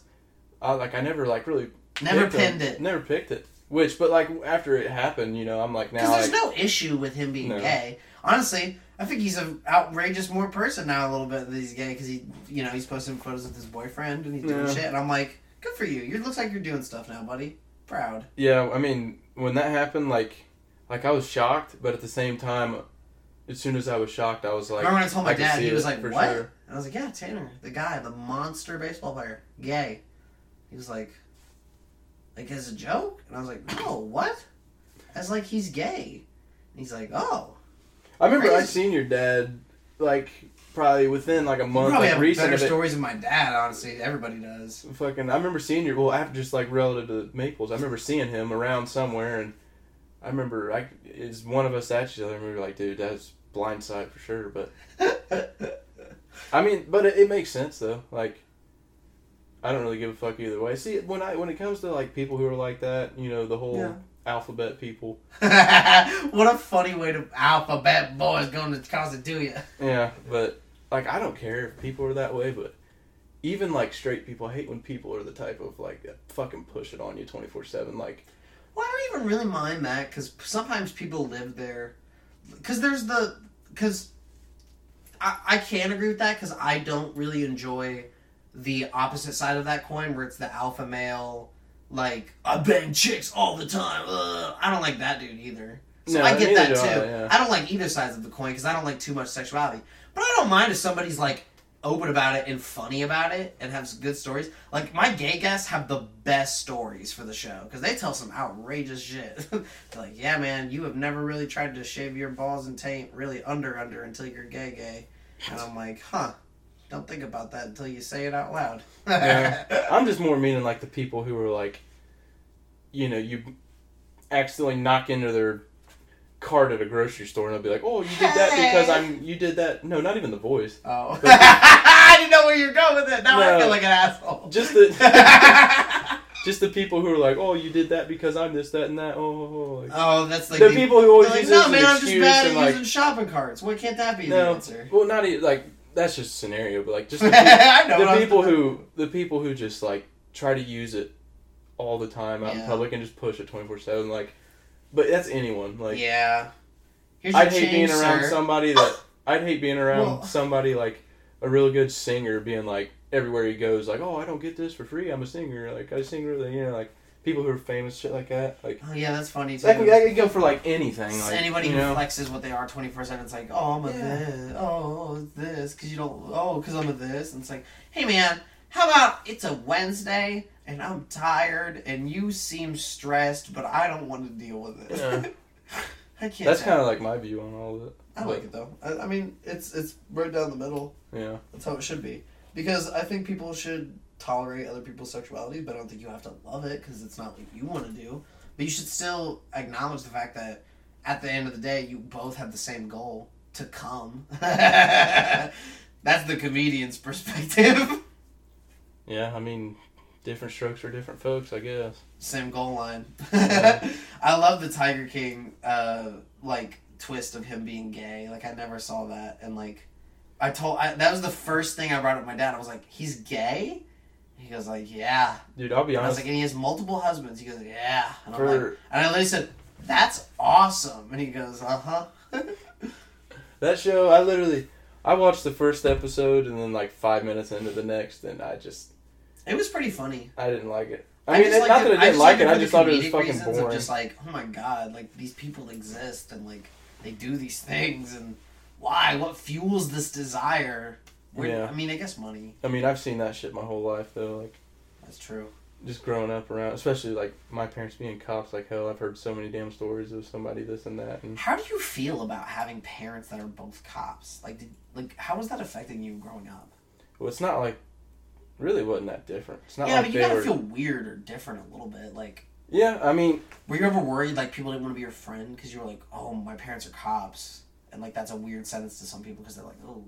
S5: I like I never like really
S1: Never
S5: picked him.
S1: pinned it.
S5: Never picked it. Which, but like after it happened, you know, I'm like now
S1: Because there's
S5: like,
S1: no issue with him being
S5: No.
S1: gay. Honestly, I think he's an outrageous more person now a little bit that he's gay because he, you know, he's posting photos with his boyfriend and he's doing
S5: Yeah.
S1: shit. And I'm like, good for you. You looks like you're doing stuff now, buddy. Proud.
S5: yeah. I mean, when that happened, like, like I was shocked, but at the same time, as soon as I was shocked, I was like,
S1: Remember when I told my
S5: could
S1: dad, he was like,
S5: for
S1: what?
S5: sure.
S1: And I was like, yeah, Tanner, the guy, the monster baseball player, gay. He was like, like as a joke? And I was like, no, what? I was like, he's gay. And he's like, oh.
S5: I remember I
S1: Crazy.
S5: seen your dad like probably within like a
S1: You
S5: month,
S1: probably
S5: like
S1: have
S5: recent
S1: better
S5: of
S1: stories than my dad. Honestly, everybody does.
S5: Fucking, I remember seeing your well after just like relative to Maples. I remember seeing him around somewhere, and I remember I is one of us at each other, and we like, dude, that's blindside for sure. But I mean, but it, it makes sense though. Like, I don't really give a fuck either way. See, when I when it comes to like people who are like that, you know, the whole
S1: Yeah.
S5: alphabet people.
S1: what a funny way to alphabet boys going to cause it to you.
S5: Yeah, but like I don't care if people are that way, but even like straight people I hate when people are the type of like fucking push it on you twenty four seven. Like
S1: Well, I don't even really mind that because sometimes people live there. Because there's the because I I can agree with that because I don't really enjoy the opposite side of that coin where it's the alpha male like I bang chicks all the time. Ugh. I don't like that dude either. So
S5: No,
S1: I get that too.
S5: I, yeah.
S1: I don't like either sides of the coin because I don't like too much sexuality. But I don't mind if somebody's like open about it and funny about it and have some good stories. Like my gay guests have the best stories for the show because they tell some outrageous shit. They're like, "Yeah, man, you have never really tried to shave your balls and taint really under under until you're gay gay," and I'm like, "Huh." Don't think about that until you say it out loud.
S5: yeah. I'm just more meaning like the people who are like, you know, you accidentally knock into their cart at a grocery store and I'll be like, "Oh, you did that because I'm." You did that. No, not even the voice.
S1: Oh, I didn't know where you're going with it. Now I feel like an asshole.
S5: Just the. Just the people who are like, oh, you did that because I'm this, that, and that. Oh, oh, oh. Like,
S1: Oh, that's like
S5: the people who always
S1: They're like,
S5: use
S1: no,
S5: this as
S1: man,
S5: an
S1: I'm just
S5: excuse
S1: bad at
S5: and like,
S1: using shopping carts. Why can't that be the answer?
S5: well, not even like that's just a scenario, but like just the,
S1: I know
S5: the
S1: what I was
S5: people who the people who just like try to use it all the time out in public and just push it twenty four seven. Like, but that's anyone. Like,
S1: yeah. Here's
S5: I'd hate being around
S1: sir.
S5: somebody that I'd hate being around
S1: Well-
S5: somebody like a real good singer being like everywhere he goes like, oh, I don't get this for free. I'm a singer. Like I sing really, you know, like people who are famous shit like that. Like
S1: Oh yeah, that's funny too.
S5: that could, that could go for like anything. Like
S1: Anybody who
S5: know?
S1: flexes what they are twenty four seven, it's like, oh, I'm a
S5: Yeah.
S1: this, oh, oh it's this, because you don't, oh, because I'm a this, and it's like, hey man, how about it's a Wednesday and I'm tired and you seem stressed, but I don't want to deal with it.
S5: Yeah.
S1: I can't.
S5: That's kind of like my view on all of it.
S1: I like it though. I, I mean, it's it's right down the middle.
S5: Yeah.
S1: That's how it should be. Because I think people should tolerate other people's sexuality, but I don't think you have to love it because it's not what you want to do. But you should still acknowledge the fact that at the end of the day, you both have the same goal to come. That's the comedian's perspective.
S5: Yeah, I mean, different strokes for different folks, I guess.
S1: Same goal line.
S5: Yeah.
S1: I love the Tiger King uh like twist of him being gay. Like I never saw that and like I told I, that was the first thing I brought up my dad. I was like, "He's gay?" He goes like, "Yeah."
S5: Dude, I'll be
S1: And I was
S5: honest.
S1: like, "And he has multiple husbands." He goes, "Yeah." And I'm like, and I literally said, "That's awesome." And he goes, "Uh-huh."
S5: that show, I literally, I watched the first episode and then like five minutes into the next, and I just,
S1: it was pretty funny.
S5: I didn't like it. I, mean,
S1: just
S5: not that I didn't like
S1: liked
S5: it, I just thought it was fucking boring.
S1: Just like, oh my god, like these people exist and like they do these things and why? What fuels this desire? Where,
S5: Yeah.
S1: I mean, I guess money.
S5: I mean, I've seen that shit my whole life though. Like,
S1: That's true.
S5: just growing up around, especially like my parents being cops. Like hell, I've heard so many damn stories of somebody this and that, and
S1: How do you feel about having parents that are both cops? Like, did, like how was that affecting you growing up?
S5: well, it's not like really wasn't that different. It's not
S1: yeah,
S5: like
S1: but you gotta
S5: were.
S1: feel weird or different a little bit. Like,
S5: Yeah, I mean,
S1: were you ever worried like people didn't want to be your friend because you were like, oh, my parents are cops, and like that's a weird sentence to some people because they're like, oh,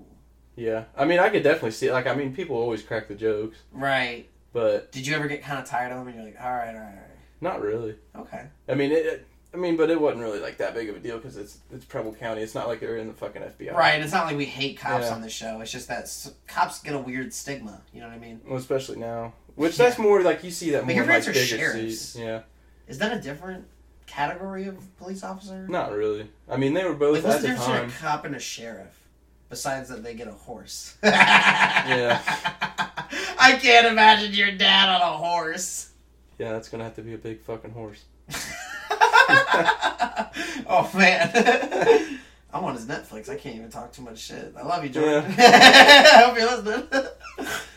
S5: yeah, I mean, I could definitely see. It. Like, I mean, people always crack the jokes,
S1: right.
S5: but
S1: Did you ever get kind of tired of them and you're like, all right, all right, all
S5: not really.
S1: okay.
S5: I mean, it. I mean, but it wasn't really like that big of a deal because it's it's Preble County. It's not like they're in the fucking FBI.
S1: Right, it's not like we hate cops
S5: Yeah.
S1: on this show. It's just that s- cops get a weird stigma. You know what I mean?
S5: Well, especially now, which that's more like you see that
S1: But
S5: more like bigger
S1: sheriffs.
S5: Yeah,
S1: Is that a different category of police officer?
S5: not really. I mean, they were both
S1: Like, what's
S5: at
S1: the
S5: the
S1: difference between a cop and a sheriff? Besides that, they get a horse.
S5: Yeah.
S1: I can't imagine your dad on a horse.
S5: Yeah, that's gonna have to be a big fucking horse.
S1: oh man. I'm on his Netflix. I can't even talk too much shit. I love you, Jordan.
S5: Yeah.
S1: I hope you're listening.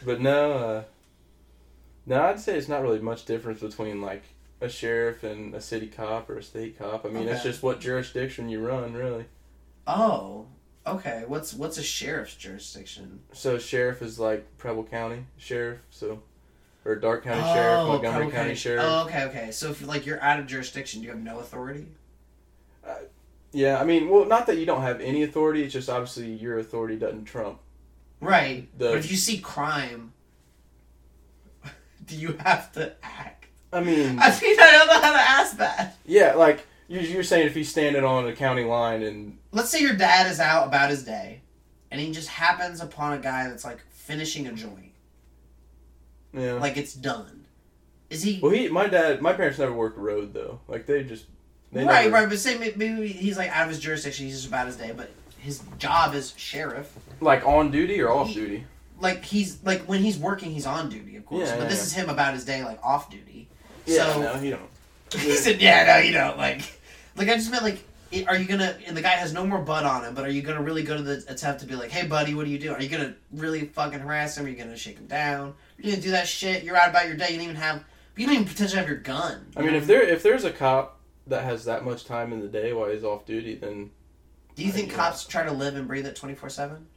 S5: But no, uh, no, I'd say it's not really much difference between like a sheriff and a city cop or a state cop. I mean, it's
S1: Okay.
S5: just what jurisdiction you run, really.
S1: Oh, Okay, what's what's a sheriff's jurisdiction?
S5: So sheriff is like Preble County sheriff, so or Darke County sheriff, oh, Montgomery
S1: Preble
S5: County, sheriff.
S1: Oh, okay, okay. So if like you're out of jurisdiction, you have no authority.
S5: Uh, yeah, I mean, well, not that you don't have any authority. It's just obviously your authority doesn't trump.
S1: Right.
S5: The-
S1: but if you see crime, do you have to act?
S5: I mean,
S1: I mean, I don't know how to ask that.
S5: yeah, like you- you're saying if he's standing on a county line and
S1: Let's say your dad is out about his day, and he just happens upon a guy that's like finishing a joint,
S5: yeah,
S1: like it's done. Is he
S5: well, he, my dad, my parents never worked road though. Like they just, they
S1: right?
S5: never,
S1: Right. But say maybe he's like out of his jurisdiction. He's just about his day, but his job is sheriff.
S5: like on duty or off
S1: He-
S5: duty.
S1: Like he's like when he's working, he's on duty, of course.
S5: Yeah,
S1: but
S5: yeah,
S1: this
S5: yeah.
S1: is him about his day, like off duty.
S5: Yeah,
S1: so
S5: no, he don't.
S1: he said, "Yeah, no, you don't." Like, like I just meant like, are you gonna? And the guy has no more butt on him, but are you gonna really go to the attempt to be like, "Hey, buddy, what are you doing?" Are you gonna really fucking harass him? Are you gonna shake him down? You gonna do that shit? You're out about your day. You didn't even have. You didn't even potentially have your gun.
S5: I mean, if there if there's a cop that has that much time in the day while he's off duty, then
S1: do you think
S5: Yeah.
S1: cops try to live and breathe it twenty four seven?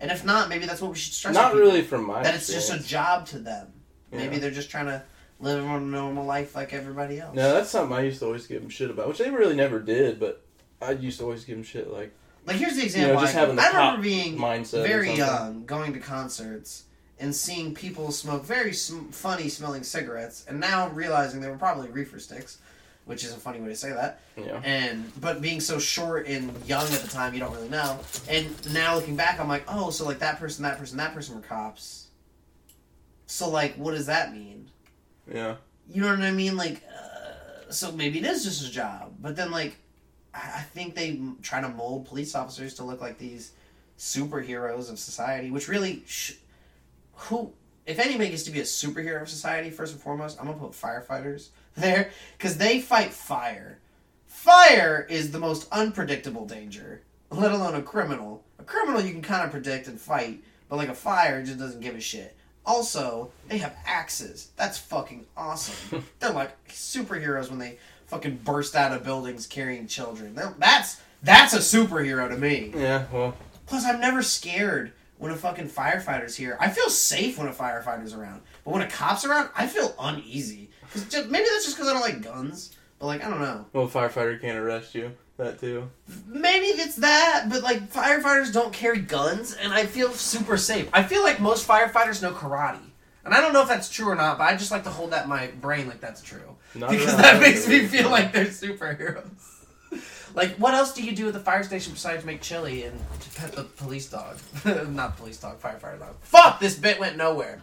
S1: And if not, maybe that's what we should stress.
S5: not really from my
S1: That it's just a job to them. Maybe they're just trying to live a normal life like everybody else.
S5: No, that's something I used to always give them shit about, which they really never did. But I used to always give them shit like
S1: Like here's the
S5: you
S1: example.
S5: know just
S1: I,
S5: having the
S1: I remember being
S5: mindset.
S1: very young, going to concerts and seeing people smoke very sm- funny smelling cigarettes, and now realizing they were probably reefer sticks, which is a funny way to say that.
S5: Yeah.
S1: And but being so short and young at the time, you don't really know. And now looking back, I'm like, oh, so like that person, that person, that person were cops. So like, what does that mean?
S5: Yeah.
S1: You know what I mean? Like, uh, so maybe it is just a job, but then like, I, I think they m- try to mold police officers to look like these superheroes of society, which really, sh- who, if anybody gets to be a superhero of society, first and foremost, I'm gonna put firefighters there because they fight fire. Fire is the most unpredictable danger, let alone a criminal. A criminal you can kind of predict and fight, but like a fire just doesn't give a shit. Also, they have axes. That's fucking awesome. They're like superheroes when they fucking burst out of buildings carrying children. They're- That's that's a superhero to me.
S5: Yeah. Well.
S1: Plus, I'm never scared when a fucking firefighter's here. I feel safe when a firefighter's around, but when a cop's around, I feel uneasy. 'Cause just, maybe that's just because I don't like guns. But like, I don't know.
S5: Well, a firefighter can't arrest you. That too.
S1: Maybe it's that, but like firefighters don't carry guns, and I feel super safe. I feel like most firefighters know karate, and I don't know if that's true or not. But I just like to hold that in my brain like that's true
S5: Not
S1: because that makes me feel like they're superheroes. Like, what else do you do at the fire station besides make chili and to pet the police dog? not police dog, firefighter dog. Fuck! This bit went nowhere.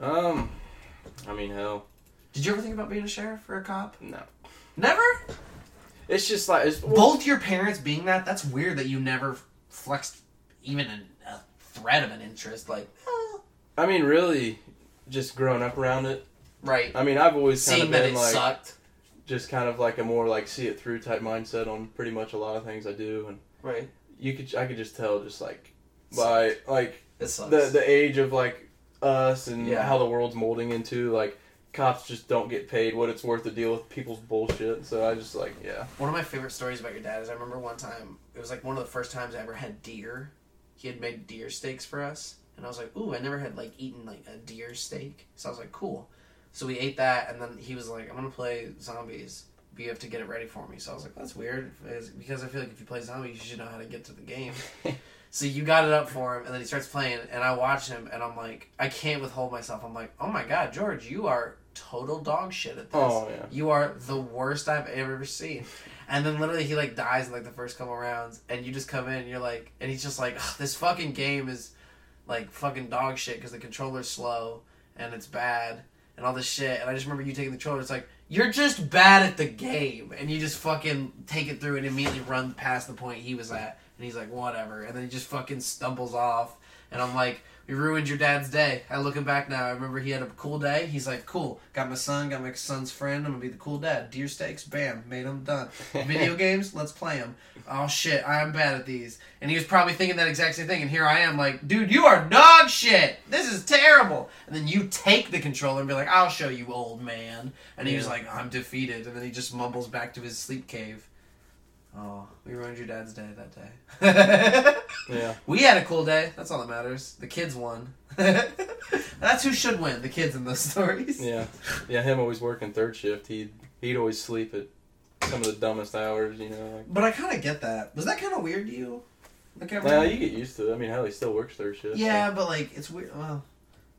S5: Um. I mean, hell,
S1: Did you ever think about being a sheriff or a cop?
S5: no.
S1: Never.
S5: It's just like it's
S1: both your parents being that that's weird that you never flexed even an, a thread of an interest like eh,
S5: I mean, really, just growing up around it.
S1: right
S5: I mean, I've always kind
S1: seeing
S5: of
S1: that
S5: been
S1: it
S5: like
S1: sucked
S5: just kind of like a more like see it through type mindset on pretty much a lot of things I do, and
S1: right.
S5: you could I could just tell just like by like the the age of like us and
S1: Yeah.
S5: how the world's molding into like cops just don't get paid what it's worth to deal with people's bullshit. So I just like yeah.
S1: one of my favorite stories about your dad is i remember one time it was like one of the first times i ever had deer. He had made deer steaks for us. And i was like ooh i never had like eaten like a deer steak. So i was like cool so we ate that and then he was like i'm gonna play zombies but you have to get it ready for me so i was like that's weird because i feel like if you play zombies you should know how to get to the game So you got it up for him, and then he starts playing, and I watch him, and I'm like, I can't withhold myself. I'm like, oh my god, George, you are total dog shit at this.
S5: Oh, yeah.
S1: You are the worst I've ever seen. And then literally he like dies in like the first couple rounds, and you just come in, and you're like, and he's just like, this fucking game is like fucking dog shit because the controller's slow and it's bad and all this shit. And I just remember you taking the controller. It's like you're just bad at the game, and you just fucking take it through and immediately run past the point he was at. And he's like, whatever. And then he just fucking stumbles off. And I'm like, we ruined your dad's day. I looking back now, I remember he had a cool day. He's like, cool. Got my son, got my son's friend. I'm gonna be the cool dad. Deer steaks, bam, made him done. Video games, let's play them. Oh shit, I'm bad at these. And he was probably thinking that exact same thing. And here I am, like, dude, you are dog shit. This is terrible. And then you take the controller and be like, I'll show you, old man. And he was like, I'm defeated. And then he just mumbles back to his sleep cave. Oh, we ruined your dad's day that day.
S5: Yeah.
S1: We had a cool day. That's all that matters. The kids won. That's who should win. The kids in those stories.
S5: Yeah. Yeah. Him always working third shift. He'd he'd always sleep at some of the dumbest hours. You know. Like,
S1: But I kind of get that. Was that kind of weird to you? Like I
S5: Nah, you get used to it. I mean, hell, he still works third shift. so.
S1: Yeah, but like it's weird. Well,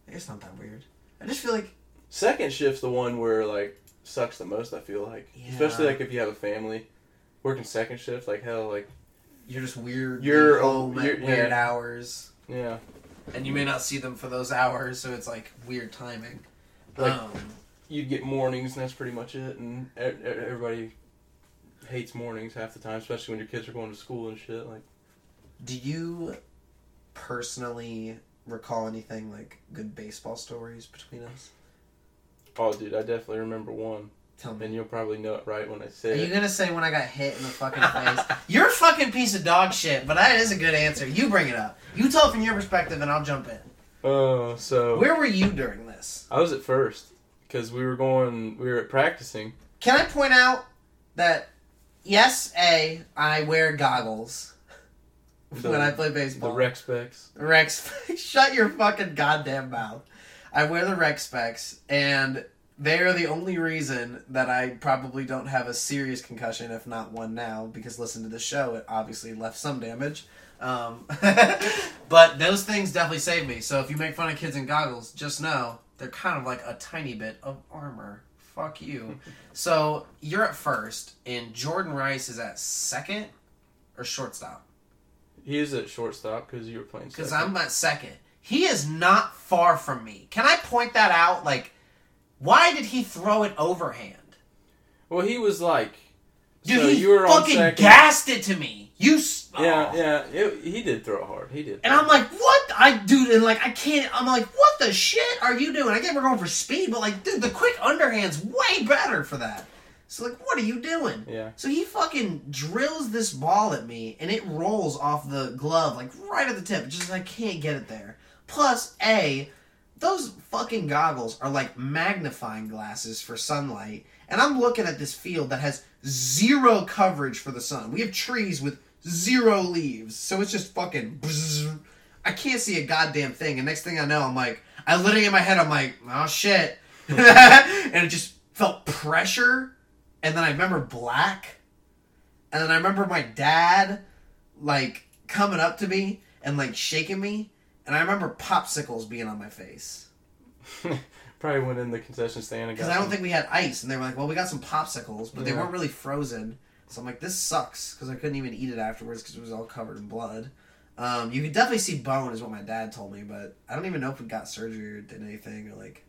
S1: I guess not that weird. I just feel like
S5: Second shift's the one where like sucks the most. I feel like, especially like if you have a family, working second shift. Like hell, like
S1: you're just weird.
S5: You're-
S1: home
S5: you're-
S1: at weird
S5: yeah.
S1: hours,
S5: yeah,
S1: and you may not see them for those hours, so it's like weird timing.
S5: Like-
S1: um,
S5: you get mornings and that's pretty much it. And e- e- everybody hates mornings half the time, especially when your kids are going to school and shit. Like,
S1: do you personally recall anything like good baseball stories between us?
S5: oh, dude, I definitely remember one,
S1: Tell me.
S5: and you'll probably know it right when I say
S1: Are
S5: say
S1: you
S5: it.
S1: gonna say when I got hit in the fucking face? You're a fucking piece of dog shit, but that is a good answer. You bring it up. You tell it from your perspective, and I'll jump in.
S5: Oh, so
S1: Where were you during this?
S5: I was at first because we were going, we were practicing.
S1: Can I point out that yes, a I wear goggles
S5: The-
S1: when I play baseball.
S5: The rec specs.
S1: Specs. Shut your fucking goddamn mouth. I wear the rec specs, and they are the only reason that I probably don't have a serious concussion, if not one now, because listen to the show, it obviously left some damage. Um, but those things definitely save me. So if you make fun of kids in goggles, just know they're kind of like a tiny bit of armor. Fuck you. so you're at first, and Jordan Rice is at second or shortstop.
S5: He is at shortstop because you were playing.
S1: Because. I'm at second. He is not far from me. Can I point that out? Like, why did he throw it overhand?
S5: Well, he was like,
S1: Dude,
S5: so
S1: he
S5: you were
S1: fucking gassed it to me. You. s- oh.
S5: Yeah,
S1: oh.
S5: yeah, it, he did throw hard. He did.
S1: And I'm like, what? I dude, and like I can't. I'm like, what the shit are you doing? I get we're going for speed, but like, dude, the quick underhand's way better for that. So like, what are you doing?
S5: Yeah.
S1: So he fucking drills this ball at me, and it rolls off the glove like right at the tip. Just I can't get it there. Plus, a those fucking goggles are like magnifying glasses for sunlight, and I'm looking at this field that has zero coverage for the sun. We have trees with zero leaves, so it's just fucking. bzzz. I can't see a goddamn thing, and next thing I know, I'm like, I literally in my head, I'm like, oh shit, and it just felt pressure, and then I remember black, and then I remember my dad, like coming up to me and like shaking me, and I remember popsicles being on my face.
S5: Probably went in the concession stand and got.
S1: Because I don't
S5: some-
S1: think we had ice, and they were like, "Well, we got some popsicles, but they
S5: Yeah.
S1: weren't really frozen." So I'm like, "This sucks," because I couldn't even eat it afterwards because it was all covered in blood. Um, you could definitely see bone, is what my dad told me, but I don't even know if we got surgery or did anything or like.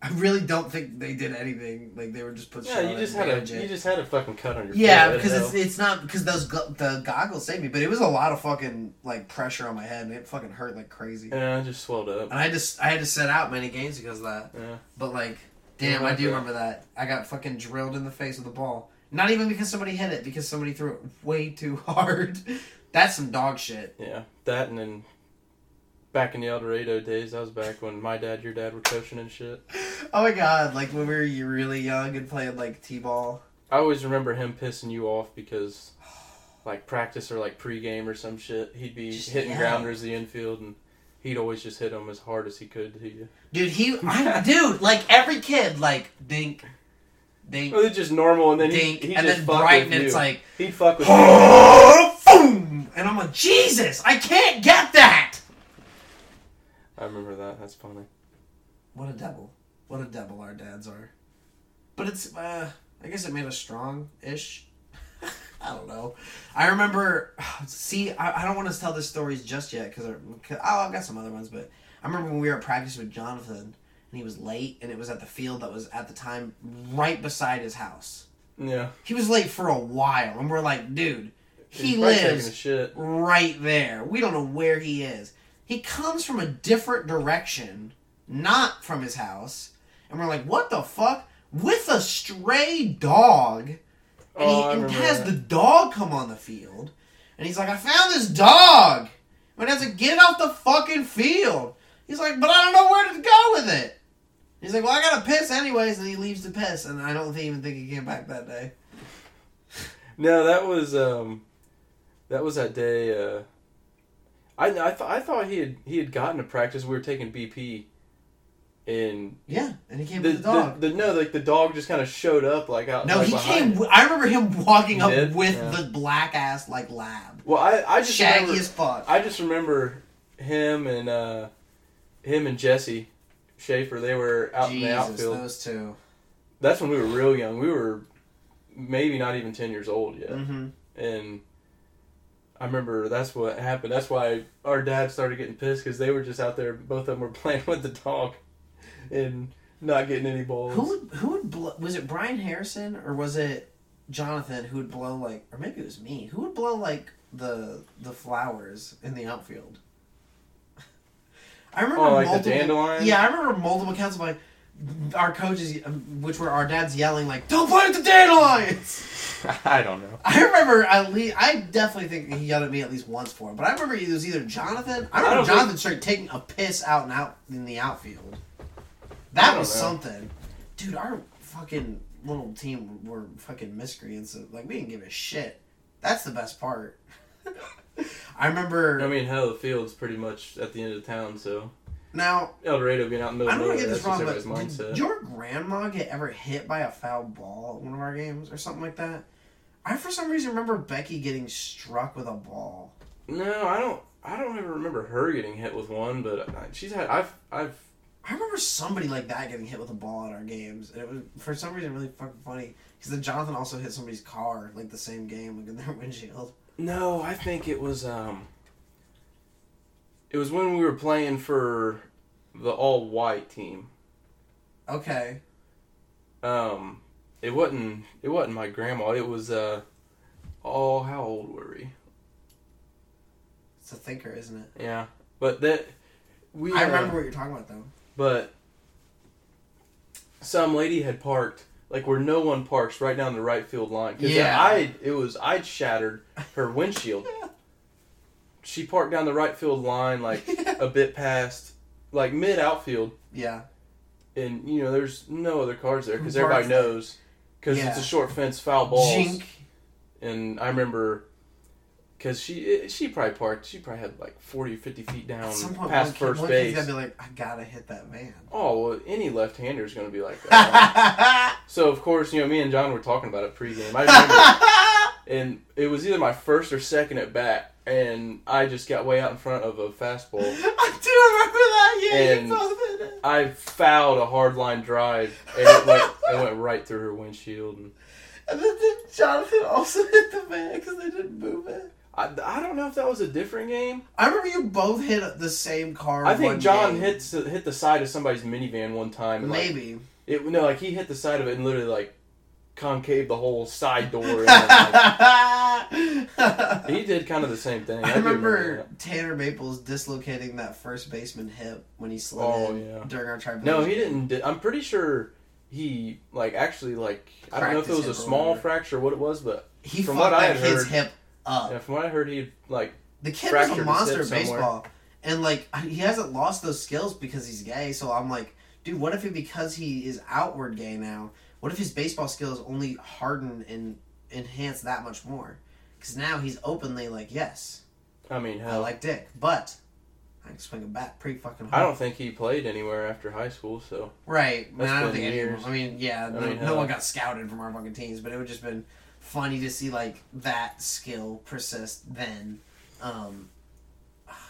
S1: I really don't think they did anything. Like they were just put.
S5: Yeah, you just had a
S1: it.
S5: you just had a fucking cut on your.
S1: Yeah, because it's it's not because those go- the goggles saved me, but it was a lot of fucking like pressure on my head, and it fucking hurt like crazy.
S5: yeah, I just swelled up.
S1: And I just I had to sit out many games because of that.
S5: Yeah.
S1: But like, damn, I do remember that. I got fucking drilled in the face with a ball. Not even because somebody hit it, because somebody threw it way too hard. That's some dog shit.
S5: Yeah, that and then back in the Eldorado days, that was back when my dad, your dad were coaching and shit.
S1: Oh my god, like when we were really young and playing like t-ball.
S5: I always remember him pissing you off because, like practice or like pregame or some shit, he'd be
S1: Just
S5: hitting
S1: yell.
S5: grounders the infield and he'd always just hit them as hard as he could to you.
S1: Dude, he, I, dude, like every kid, like dink, dink,
S5: Well, it's just normal, and then
S1: dink,
S5: he, he
S1: and
S5: just
S1: then
S5: fuck
S1: Brighton,
S5: with
S1: it's like,
S5: he'd fuck with you.
S1: boom, and I'm like, Jesus, I can't get that.
S5: I remember that. That's funny.
S1: What a devil. What a devil our dads are. But it's, uh, I guess it made us strong ish. I don't know. I remember, see, I, I don't want to tell this stories just yet because oh, I've got some other ones, but I remember when we were at practice with Jonathan and he was late and it was at the field that was at the time right beside his house.
S5: Yeah.
S1: He was late for a while and we're like, dude, he
S5: He's probably taking a
S1: lives
S5: shit.
S1: right there. We don't know where he is. He comes from a different direction, not from his house. And we're like, what the fuck? With a stray dog. And,
S5: Oh,
S1: he and has
S5: that.
S1: the dog come on the field. And he's like, I found this dog. And I said, get it off the fucking field. He's like, but I don't know where to go with it. He's like, well, I gotta piss anyways. And he leaves to piss. And I don't even think he came back that day.
S5: No, that was um, that was that day. Uh, I I thought I thought he had he had gotten to practice. We were taking BP, and
S1: Yeah, and he came
S5: the,
S1: with the dog.
S5: the, the no like the dog just kind of showed up like out.
S1: no,
S5: like,
S1: he
S5: behind
S1: came.
S5: him.
S1: w- I remember him walking
S5: He
S1: up
S5: did?
S1: with
S5: Yeah.
S1: the black ass like lab,
S5: Well, I I just
S1: shaggy
S5: remember,
S1: as fuck.
S5: I just remember him and uh, him and Jesse Schaefer. They were out in the
S1: Jesus,
S5: outfield.
S1: those two.
S5: That's when we were real young. We were maybe not even ten years old yet,
S1: Mm-hmm.
S5: and I remember that's what happened. That's why our dad started getting pissed because they were just out there. Both of them were playing with the dog, and not getting any balls.
S1: Who would who would blow, was it Brian Harrison or was it Jonathan who would blow like or maybe it was me who would blow like the the flowers in the outfield. I remember
S5: Oh, like the
S1: multiple,
S5: dandelion?
S1: Yeah, I remember multiple accounts of like our coaches, um, which were our dads yelling like, "Don't play with the dandelions."
S5: I don't know.
S1: I remember at least I definitely think he yelled at me at least once for it, but I remember it was either Jonathan. I
S5: I
S1: remember
S5: don't
S1: Jonathan started taking a piss out and out in the outfield. That was
S5: know.
S1: something, dude. Our fucking little team were fucking miscreants. so, Like we didn't give a shit. That's the best part. I remember
S5: I mean, hell, the field's pretty much at the end of town, so
S1: now.
S5: Eldorado being out in the middle
S1: I
S5: don't
S1: want to get this wrong, but did your grandma get ever hit by a foul ball at one of our games or something like that? I for some reason remember Becky getting struck with a ball.
S5: No, I don't. I don't ever remember her getting hit with one, but she's had. I've. I've.
S1: I remember somebody like that getting hit with a ball at our games, and it was for some reason really fucking funny. Because then Jonathan also hit somebody's car like the same game, like in their windshield.
S5: No, I think it was. Um. It was when we were playing for the all white team.
S1: Okay,
S5: Um. It wasn't. It wasn't my grandma. It was. Uh. Oh, how old were we?
S1: it's a thinker, isn't it?
S5: Yeah, but that. We.
S1: I
S5: uh,
S1: remember what you're talking about though.
S5: but some lady had parked like where no one parks right down the right field line because
S1: Yeah.
S5: i it was i'd shattered her windshield she parked down the right field line like a bit past like mid outfield
S1: Yeah,
S5: and you know there's no other cars there because everybody knows. Because
S1: Yeah.
S5: it's a short fence foul balls.
S1: Jink.
S5: and i remember because she eh, she probably parked she probably had like 40 50 feet down
S1: At some point,
S5: past
S1: kid,
S5: first
S1: one
S5: base.
S1: gotta be like, I gotta hit that man.
S5: oh well any left-hander is to be like that. So of course, you know, me and John were talking about it pregame. I remember, and it was either my first or second at bat, and I just got way out in front of a fastball.
S1: I do remember that. Yeah,
S5: And-
S1: you both did it.
S5: I fouled a hard line drive, and it went, it went right through her windshield. And
S1: And then did Jonathan also hit the van because they didn't move it?
S5: I, I don't know if that was a different game.
S1: I remember you both hit the same car.
S5: I think John
S1: game.
S5: hit hit the side of somebody's minivan one time. And like,
S1: maybe.
S5: it no, like he hit the side of it and literally like concave the whole side door. like, he did kind of the same thing.
S1: I
S5: do
S1: remember
S5: that.
S1: Tanner Maples dislocating that first baseman hip when he slid
S5: Oh,
S1: in
S5: yeah.
S1: during our tribal.
S5: No, he didn't. di- I'm pretty sure he like actually like I don't know if it was a small fracture or what it was, but
S1: He
S5: from what I
S1: that
S5: had
S1: kid's
S5: heard-
S1: hip up.
S5: yeah, from what I heard, he like
S1: the kid was a monster at baseball, and like he hasn't lost those skills because he's gay. So I'm like, dude, what if he because he is outward gay now? What if his baseball skills only harden and enhance that much more? Because now he's openly like, yes,
S5: I mean,
S1: I like dick, but I can swing a bat pretty fucking hard.
S5: I don't think he played anywhere after high school. So
S1: Right. Man, I don't think
S5: years.
S1: them. I mean, yeah, no,
S5: mean,
S1: no
S5: uh,
S1: one got scouted from our fucking teams, but it would just been funny to see like that skill persist then. Um,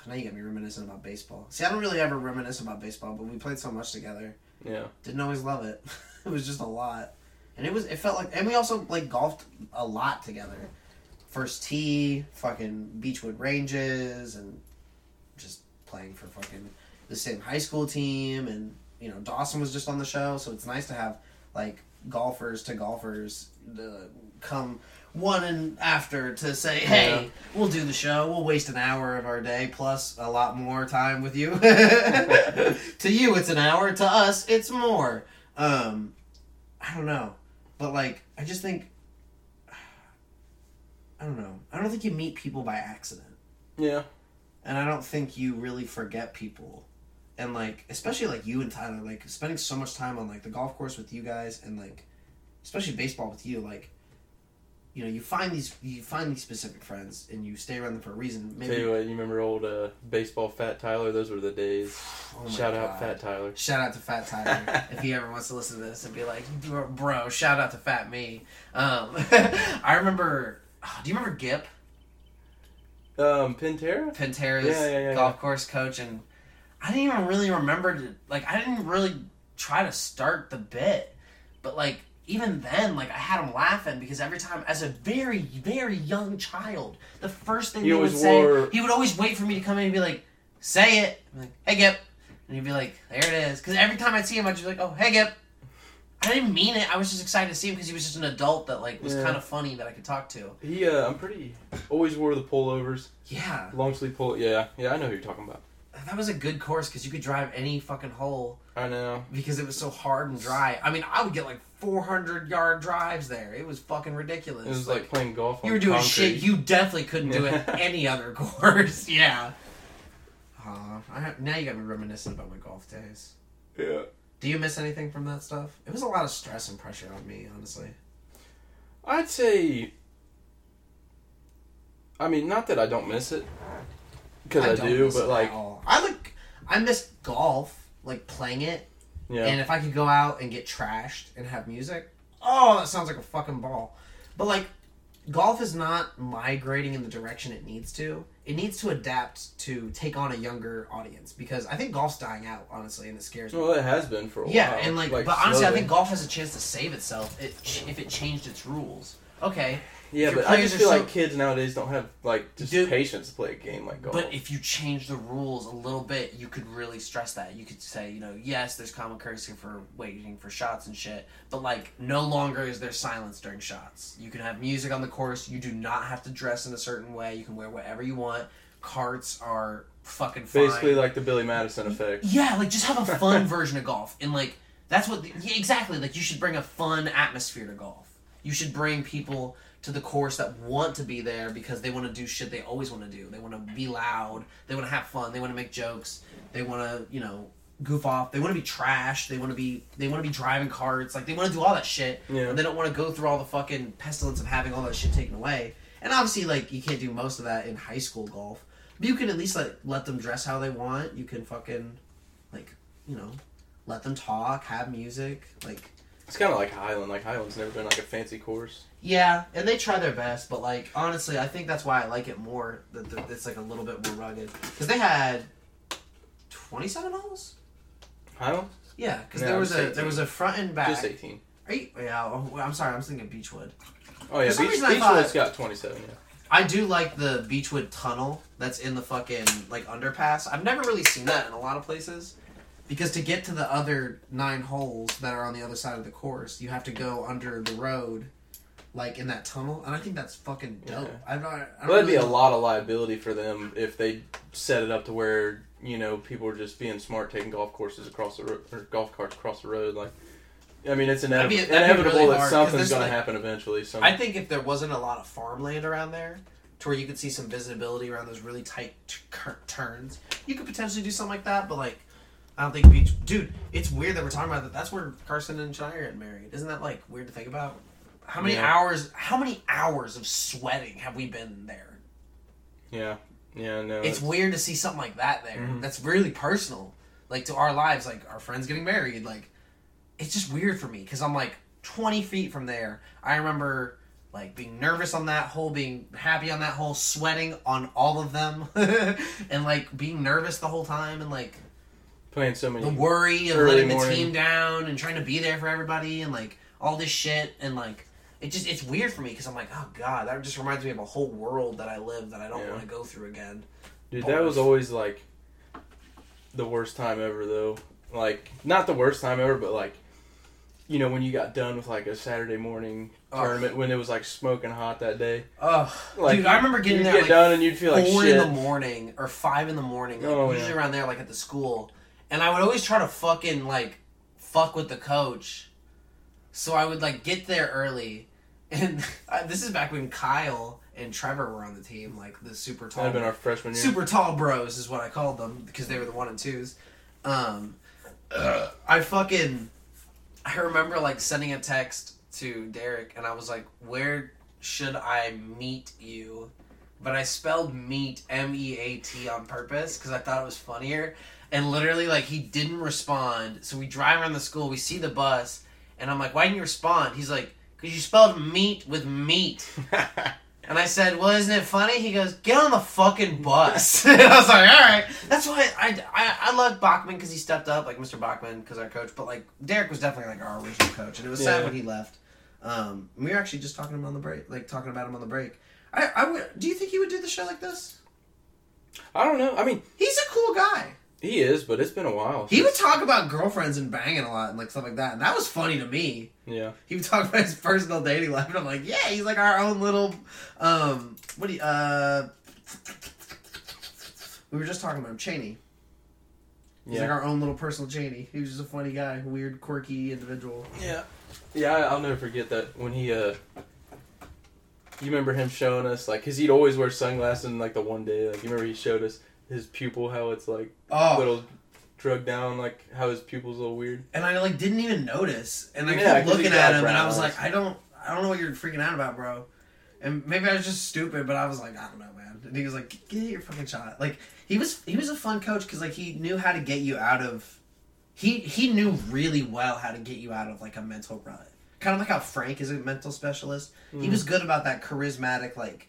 S1: now you got me reminiscing about baseball. See, I don't really ever reminisce about baseball, but we played so much together.
S5: yeah,
S1: Didn't always love it. it was just a lot, and it was. It felt like, and we also like golfed a lot together. First tee, fucking Beechwood Ranges, and just playing for fucking the same high school team. And you know, Dawson was just on the show, so it's nice to have like golfers to golfers uh, come one and after to say, "Hey,
S5: Yeah.
S1: we'll do the show. We'll waste an hour of our day plus a lot more time with you." to you, it's an hour. To us, it's more. Um, I don't know, but like, I just think, I don't know. I don't think you meet people by accident,
S5: yeah,
S1: and I don't think you really forget people. And like, especially like you and Tyler, like spending so much time on like the golf course with you guys, and like, especially baseball with you, like. You know you find these you find these specific friends and you stay around them for a reason. Maybe
S5: Tell you what, you remember old uh, baseball Fat Tyler? Those were the days.
S1: Oh
S5: Shout
S1: God.
S5: out Fat Tyler.
S1: Shout out to Fat Tyler if he ever wants to listen to this and be like, bro, shout out to Fat Me. Um, I remember. oh, do you remember Gip,
S5: Um, Pintera?
S1: Pantera's
S5: Yeah, yeah, yeah,
S1: golf course coach? And I didn't even really remember to like. I didn't really try to start the bit, but like even then, like I had him laughing because every time, as a very very young child, the first thing
S5: He
S1: he would say,
S5: wore-
S1: he would always wait for me to come in and be like, "Say it." I'm like, "Hey Gip," and he'd be like, "There it is." Because every time I'd see him, I'd just be like, "Oh, hey Gip." I didn't mean it. I was just excited to see him because he was just an adult that like was
S5: Yeah.
S1: kind of funny that I could talk to.
S5: He, uh, I'm pretty. Always wore the pullovers.
S1: Yeah,
S5: Long sleeve pull. Yeah, yeah, I know who you're talking about.
S1: that was a good course because you could drive any fucking hole
S5: I know.
S1: because it was so hard and dry. I mean, I would get like 400 yard drives there. It was fucking ridiculous.
S5: It was like, playing golf.
S1: you were doing
S5: concrete.
S1: shit you definitely couldn't do at any other course. Yeah. Aw, I have, now you got me reminiscent about my golf days.
S5: Yeah.
S1: Do you miss anything from that stuff? It was a lot of stress and pressure on me, honestly.
S5: I'd say. I mean, not that I don't miss it, because I,
S1: don't
S5: do,
S1: miss it
S5: but
S1: at
S5: like,
S1: all. I like I miss golf, like playing it,
S5: yeah,
S1: and if I could go out and get trashed and have music, oh, that sounds like a fucking ball. But like, golf is not migrating in the direction it needs to. It needs to adapt to take on a younger audience because I think golf's dying out, honestly, and it scares me.
S5: well, it has been for a
S1: Yeah,
S5: while.
S1: Yeah, and like, but honestly, I think golf has a chance to save itself if it changed its rules. Okay,
S5: Yeah, but I just feel
S1: so-
S5: like kids nowadays don't have like just
S1: Dude.
S5: patience to play a game like golf.
S1: But if you change the rules a little bit, you could really stress that. You could say, you know, yes, there's common courtesy for waiting for shots and shit, but like, no longer is there silence during shots. You can have music on the course. You do not have to dress in a certain way. You can wear whatever you want. Carts are fucking fine.
S5: Basically, like the Billy Madison effect.
S1: Yeah, like just have a fun version of golf, and like that's what the, yeah, exactly like you should bring a fun atmosphere to golf. You should bring people to the course that want to be there because they want to do shit they always want to do. They want to be loud. They want to have fun. They want to make jokes. They want to you know goof off. They want to be trash. They want to be they want to be driving carts. Like they want to do all that shit.
S5: Yeah.
S1: And they don't want to go through all the fucking pestilence of having all that shit taken away. And obviously, like you can't do most of that in high school golf. But you can at least like let them dress how they want. You can fucking like you know let them talk, have music, like
S5: It's kind of like Highland. Like Highland's never been like a fancy course.
S1: yeah, and they try their best. But like honestly, I think that's why I like it more. That it's like a little bit more rugged because they had twenty seven holes.
S5: Highland,
S1: Yeah, because there was
S5: just
S1: a
S5: 18.
S1: there was a front and back.
S5: just eighteen.
S1: Are you, yeah, oh, I'm sorry, I was thinking Beechwood.
S5: Oh yeah, Beach, Beechwood's
S1: thought-
S5: got twenty-seven. Yeah.
S1: I do like the Beechwood tunnel that's in the fucking like underpass. I've never really seen that in a lot of places. Because to get to the other nine holes that are on the other side of the course, you have to go under the road, like in that tunnel, and I think that's fucking dope.
S5: Yeah.
S1: I don't. I don't
S5: Well, that'd be a lot of liability for them if they set it up to where you know people are just being smart, taking golf courses across the ro- or golf carts across the road. Like, I mean, it's
S1: That'd be-
S5: inevitable,
S1: that'd
S5: inevitable
S1: really
S5: that
S1: hard,
S5: something's going
S1: like-
S5: to happen eventually. So
S1: I think if there wasn't a lot of farmland around there, to where you could see some visibility around those really tight t- turns, you could potentially do something like that. But like, I don't think beach. Dude, it's weird that we're talking about that. That's where Carson and Shania got married. Isn't that like weird to think about? How many
S5: Yeah.
S1: hours? How many hours of sweating have we been there?
S5: yeah, yeah, no,
S1: It's weird to see something like that there.
S5: Mhm.
S1: That's really personal, like to our lives, like our friends getting married. Like, it's just weird for me because I'm like 20 feet from there. I remember like being nervous on that hole, being happy on that hole, sweating on all of them, and like being nervous the whole time, and like
S5: playing so many.
S1: the worry of letting the
S5: morning-
S1: team down and trying to be there for everybody, and like all this shit, and like. It just it's weird for me because I'm like, oh god, that just reminds me of a whole world that I live that I don't
S5: Yeah.
S1: want to go through again.
S5: Dude, that was always like the worst time ever, though. Like, not the worst time ever, but like, you know, when you got done with like a Saturday morning
S1: Ugh.
S5: tournament when it was like smoking hot that day.
S1: Ugh,
S5: Like,
S1: dude, I remember getting there
S5: get
S1: like
S5: done and you'd feel like
S1: four
S5: shit.
S1: in the morning or five in the morning, like,
S5: Oh,
S1: usually
S5: yeah.
S1: around there, like at the school, and I would always try to fucking like fuck with the coach, so I would like get there early, and this is back when Kyle and Trevor were on the team, like the super tall,
S5: That'd have been our freshman year.
S1: super tall bros is what I called them because they were the one and twos. Um, I fucking, I remember like sending a text to Derek, and I was like, "Where "Should I meet you?" But I spelled meet M E A T on purpose because I thought it was funnier. And literally, like he didn't respond. So we drive around the school. We see the bus, and I'm like, "Why didn't you respond?" He's like, "Cause you spelled meat with meat." And I said, "Well, isn't it funny?" He goes, "Get on the fucking bus." and I was like, "All right." That's why I I, I love Bachman because he stepped up, like Mr. Bachman, because our coach. But like Derek was definitely like our original coach, and it was sad when he left. Um, we were actually just talking him on the break, like talking about him on the break. I, I would. Do you think he would do the show like this?
S5: I don't know. I mean,
S1: He's a cool guy.
S5: He is, but it's been a while.
S1: He would talk about girlfriends and banging a lot and like stuff like that, and that was funny to me.
S5: Yeah.
S1: He would talk about his personal dating life, and I'm like, yeah, he's like our own little, um, what do you, uh, we were just talking about him, Cheney. He's
S5: Yeah.
S1: like our own little personal Cheney. He was just a funny guy, weird, quirky individual.
S5: Yeah. Yeah, I'll never forget that when he, uh, you remember him showing us, like, cause he'd always wear sunglasses and, like, the one day, like, you remember he showed us his pupil, how it's, like,
S1: Oh,
S5: little drug down, like, how his pupil's a little weird.
S1: and I like didn't even notice, and I
S5: Yeah,
S1: kept looking at him, and I was like, I don't, I don't know what you're freaking out about, bro. And maybe I was just stupid, but I was like, I don't know, man. And he was like, get your fucking shot. Like he was, he was a fun coach because like he knew how to get you out of. He he knew really well how to get you out of like a mental rut. Kind of like how Frank is a mental specialist. He mm-hmm. was good about that charismatic like,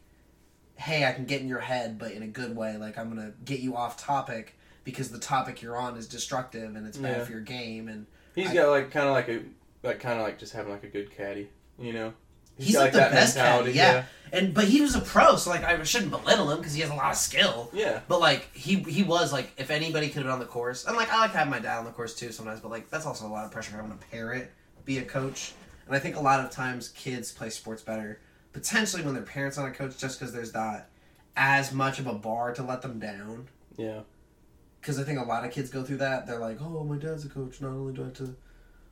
S1: hey, I can get in your head, but in a good way. Like I'm gonna get you off topic because the topic you're on is destructive and it's bad
S5: Yeah.
S1: for your game and
S5: He's
S1: I-
S5: got, like, kind of like a, like, kind of like just having, like, a good caddy, you know?
S1: He's
S5: got,
S1: like, the best caddy, yeah. And but he was a pro, so like I shouldn't belittle him because he has a lot of skill.
S5: Yeah.
S1: But like he he was like if anybody could have been on the course, and like I like to have my dad on the course too sometimes, but like that's also a lot of pressure having a parent be a coach. And I think a lot of times kids play sports better potentially when their parents on a coach just because there's not as much of a bar to let them down.
S5: Yeah.
S1: Because I think a lot of kids go through that. They're like, oh, my dad's a coach. Not only do I have to.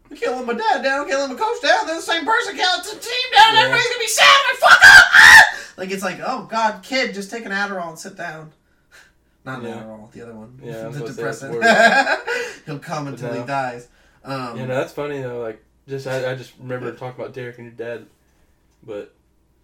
S1: I can't let my dad down. I can't let my coach down. They're the same person. Can't let the team down.
S5: Yeah.
S1: Everybody's going to be sad when I fuck up. Ah! Like, it's like, oh, God, kid, just take an Adderall and sit down. Not an
S5: Yeah.
S1: Adderall, the other one.
S5: Yeah,
S1: the
S5: gonna say that's
S1: depressant. He'll come until he dies. Um,
S5: Yeah, no, that's funny, though. Like, just, I, I just remember talking about Derek and your dad, but,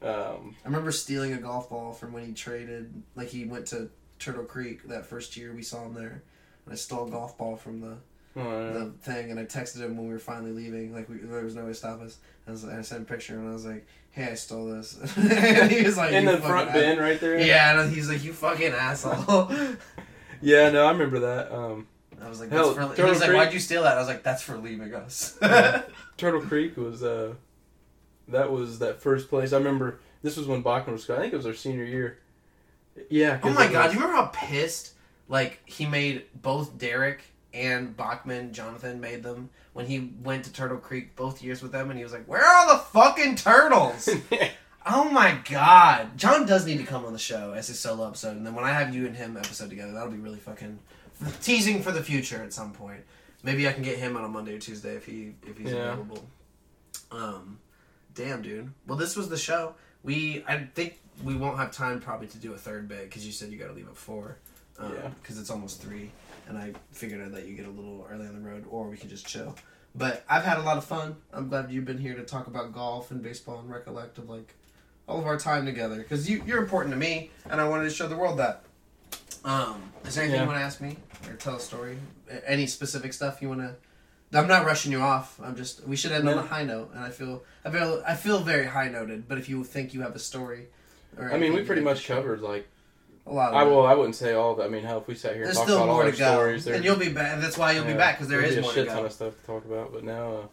S5: um,
S1: I remember stealing a golf ball from when he traded. Like, he went to Turtle Creek that first year we saw him there. And I stole a golf ball from the
S5: uh,
S1: the thing, and I texted him when we were finally leaving. Like we, there was no way to stop us. I, was, I sent a picture, and I was like, "Hey, I stole this." and he was like,
S5: in the front
S1: ass-"
S5: bin right there.
S1: Yeah, and he's like, "You fucking asshole."
S5: Yeah, no, I remember that. Um,
S1: I was like,
S5: Hell,
S1: for." He was like,
S5: Creek-
S1: "Why'd you steal that?" I was like, "That's for leaving us."
S5: Turtle Creek was uh, that was that first place. I remember this was when Bachman was. I think it was our senior year. Yeah.
S1: oh my god,
S5: was-
S1: you remember how pissed like he made both Derek and Bachman, Jonathan made them when he went to Turtle Creek both years with them, and he was like, "Where are all the fucking turtles?" Oh my god. John does need to come on the show as his solo episode, and then when I have you and him episode together, that'll be really fucking teasing for the future at some point. Maybe I can get him on a Monday or Tuesday if he if he's
S5: Yeah.
S1: available. Um damn dude. Well this was the show. We I think we won't have time probably to do a third bit because you said you got to leave at four. Um,
S5: Yeah.
S1: Because it's almost three, and I figured I'd let you get a little early on the road, or we could just chill. But I've had a lot of fun. I'm glad you've been here to talk about golf and baseball and recollect of like all of our time together because you you're important to me, and I wanted to show the world that. Um, is there anything
S5: Yeah.
S1: you want to ask me or tell a story? Any specific stuff you want to? I'm not rushing you off. I'm just. We should end on a high note, and I feel I feel I feel very high noted. But if you think you have a story, or
S5: I mean, we pretty much covered like.
S1: a lot. Of
S5: I will. I wouldn't say all of it. I mean, hell, if we sat here and talked about all our stories, there-
S1: and you'll be back. That's why you'll be back because there is
S5: be a
S1: more
S5: shit
S1: to
S5: ton of stuff to talk about. But now, uh,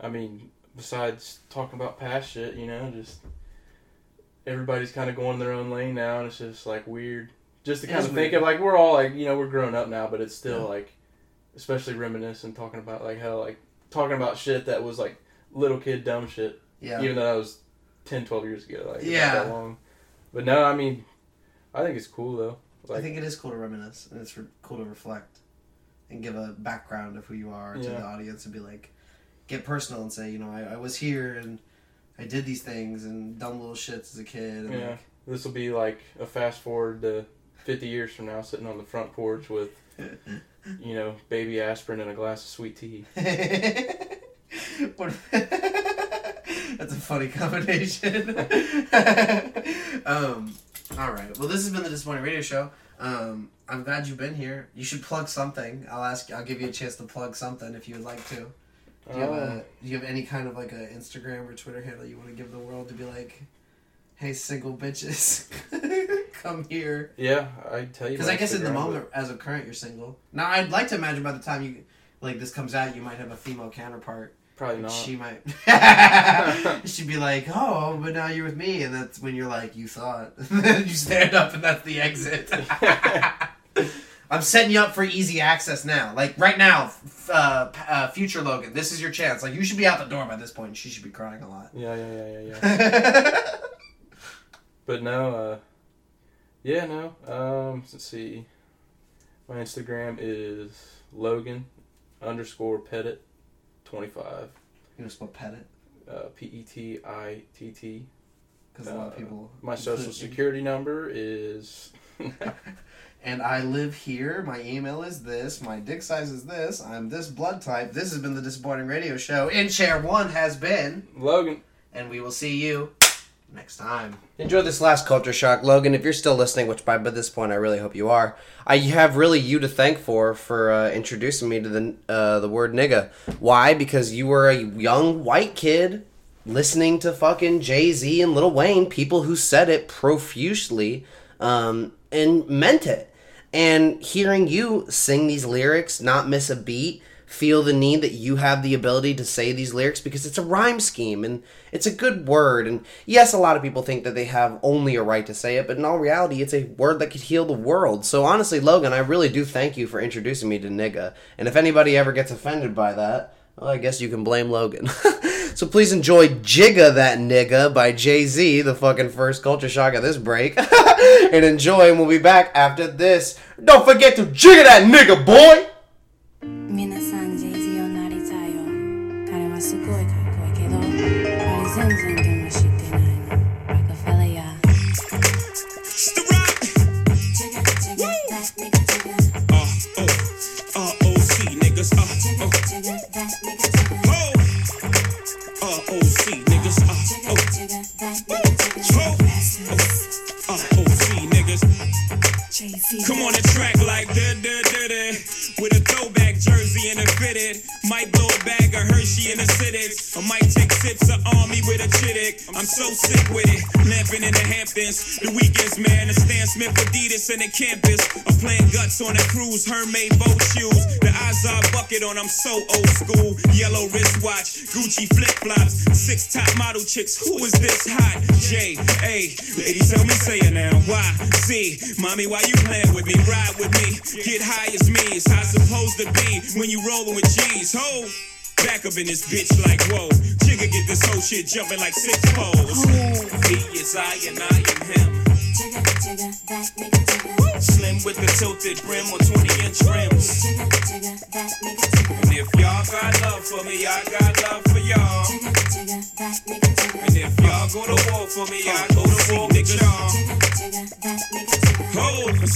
S5: I mean, besides talking about past shit, you know, just everybody's kind of going their own lane now, and it's just like weird. Just to kind of think
S1: weird.
S5: of like we're all like you know we're grown up now, but it's still
S1: Yeah.
S5: like, especially reminiscing, talking about like how like talking about shit that was like little kid dumb shit,
S1: Yeah,
S5: even though that was 10, 12 years ago. Like
S1: Yeah.
S5: that long. But no, I mean, I think it's cool though. Like,
S1: I think it is cool to reminisce, and it's re- cool to reflect and give a background of who you are to
S5: Yeah.
S1: the audience, and be like, get personal and say, you know, I, I was here and I did these things and dumb little shits as a kid. And
S5: Yeah. This will be like a fast forward to 50 years from now, sitting on the front porch with, you know, baby aspirin and a glass of sweet tea.
S1: That's a funny combination. um, all right. Well, this has been the Disappointing Radio Show. Um, I'm glad you've been here. You should plug something. I'll ask. I'll give you a chance to plug something if you would like to. Do you have a?
S5: Um,
S1: Do you have any kind of like a Instagram or Twitter handle you want to give the world to be like, hey, single bitches, come here?
S5: Yeah, I tell you.
S1: Because I guess in the moment, as of current, you're single. Now, I'd like to imagine by the time you like this comes out, you might have a female counterpart.
S5: Probably not.
S1: She might. She'd be like, "Oh, but now you're with me," and that's when you're like, "You thought." you stand up, and that's the exit. I'm setting you up for easy access now. Like right now, uh, uh, future Logan, this is your chance. Like you should be out the door by this point. She should be crying a lot.
S5: Yeah, yeah, yeah, yeah, yeah. But no, uh, yeah, no. Um, let's see. My Instagram is Logan underscore Petitt twenty five.
S1: You know, spell pet it
S5: Uh, P E T I T T.
S1: because a lot of
S5: Uh,
S1: people.
S5: My social security number is.
S1: And I live here. My email is this. My dick size is this. I'm this blood type. This has been the Disappointing Radio Show. In chair one has been.
S5: Logan.
S1: And we will see you next time.
S9: Enjoy this last culture shock, Logan. If you're still listening, which by this point I really hope you are, I have really you to thank for for uh, introducing me to the uh, the word nigga. Why? Because you were a young white kid listening to fucking Jay Z and Lil Wayne, people who said it profusely um, and meant it. And hearing you sing these lyrics, not miss a beat, feel the need that you have the ability to say these lyrics because it's a rhyme scheme and it's a good word. And yes, a lot of people think that they have only a right to say it, but in all reality, it's a word that could heal the world. So honestly, Logan, I really do thank you for introducing me to nigga. And if anybody ever gets offended by that, well, I guess you can blame Logan. so please enjoy Jigga That Nigga by Jay Z, the fucking first culture shock of this break. and enjoy, and we'll be back after this. Don't forget to Jigga That Nigga, boy!
S10: Come on the track like da da da da. With a throwback jersey and a fitted. Might blow a Hershey in a city. I might take sips of army with a chittick. I'm so sick with it. Lamping in the Hamptons. The weekends, man. The Stan Smith Adidas and the campus. I'm playing guts on a cruise. Hermaid boat shoes. The Azar bucket on. I'm so old school. Yellow wristwatch. Gucci flip flops. Six top model chicks. Who is this hot? J A. Ladies, tell me, say it now. Why? Z. Mommy, why you playing with me? Ride with me. Get high as me. It's how it's supposed to be when you rolling with G's. Ho! Back up in this bitch like whoa. Jigga get this whole shit jumping like six poles. He is I and I am him. Slim with the tilted brim or 20 inch rims. And if y'all got love for me, I got love for y'all. And if y'all go to war for me, I go to war with y'all.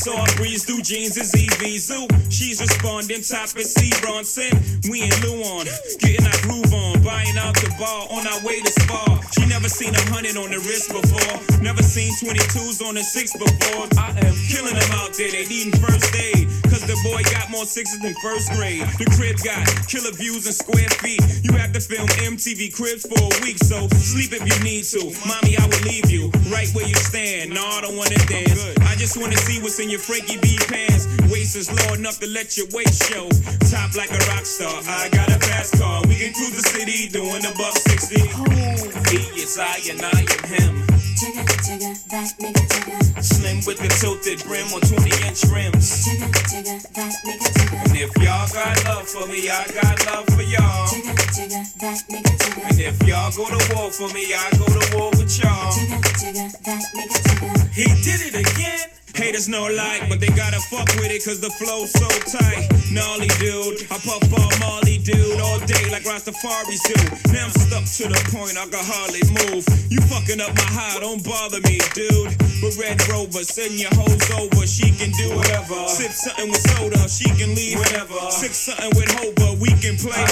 S10: So I breeze through jeans is Evisu. She's responding, top is C Bronson. We in Luon, getting our groove on, buying out the bar on our way to Spa. She never seen a hundred on the wrist before, never seen 22s on the six before. I am killing them out there, they needing first aid. Cause the boy got more sixes than first grade. The crib got killer views and square feet. You have to film MTV cribs for a week, so sleep if you need to. Mommy, I will leave you right where you stand. No, I don't wanna dance. I just wanna see what's in your Frankie B pants. Waist is low enough to let your waist show. Top like a rock star. I got a fast car. We can cruise the city doing a buck 60. He is I and I am him.
S11: Jigga, jigga, that nigga, jigga.
S10: Slim with the tilted brim or 20 inch rims.
S11: Jigga, jigga, that nigga, jigga.
S10: And if y'all got love for me, I got love for y'all.
S11: Jigga, jigga, that nigga, jigga.
S10: And if y'all go to war for me, I go to war with y'all.
S11: Jigga, jigga, that nigga, jigga.
S10: He did it again. Haters no like, but they gotta fuck with it cause the flow's so tight. Gnarly dude, I puff on Molly dude all day like Rastafari do. Now I'm stuck to the point I can hardly move. You fucking up my high, don't bother me, dude. With Red Rover, send your hoes over, she can do whatever. Sip something with soda, she can leave whatever. Sip something with Hova, we can play.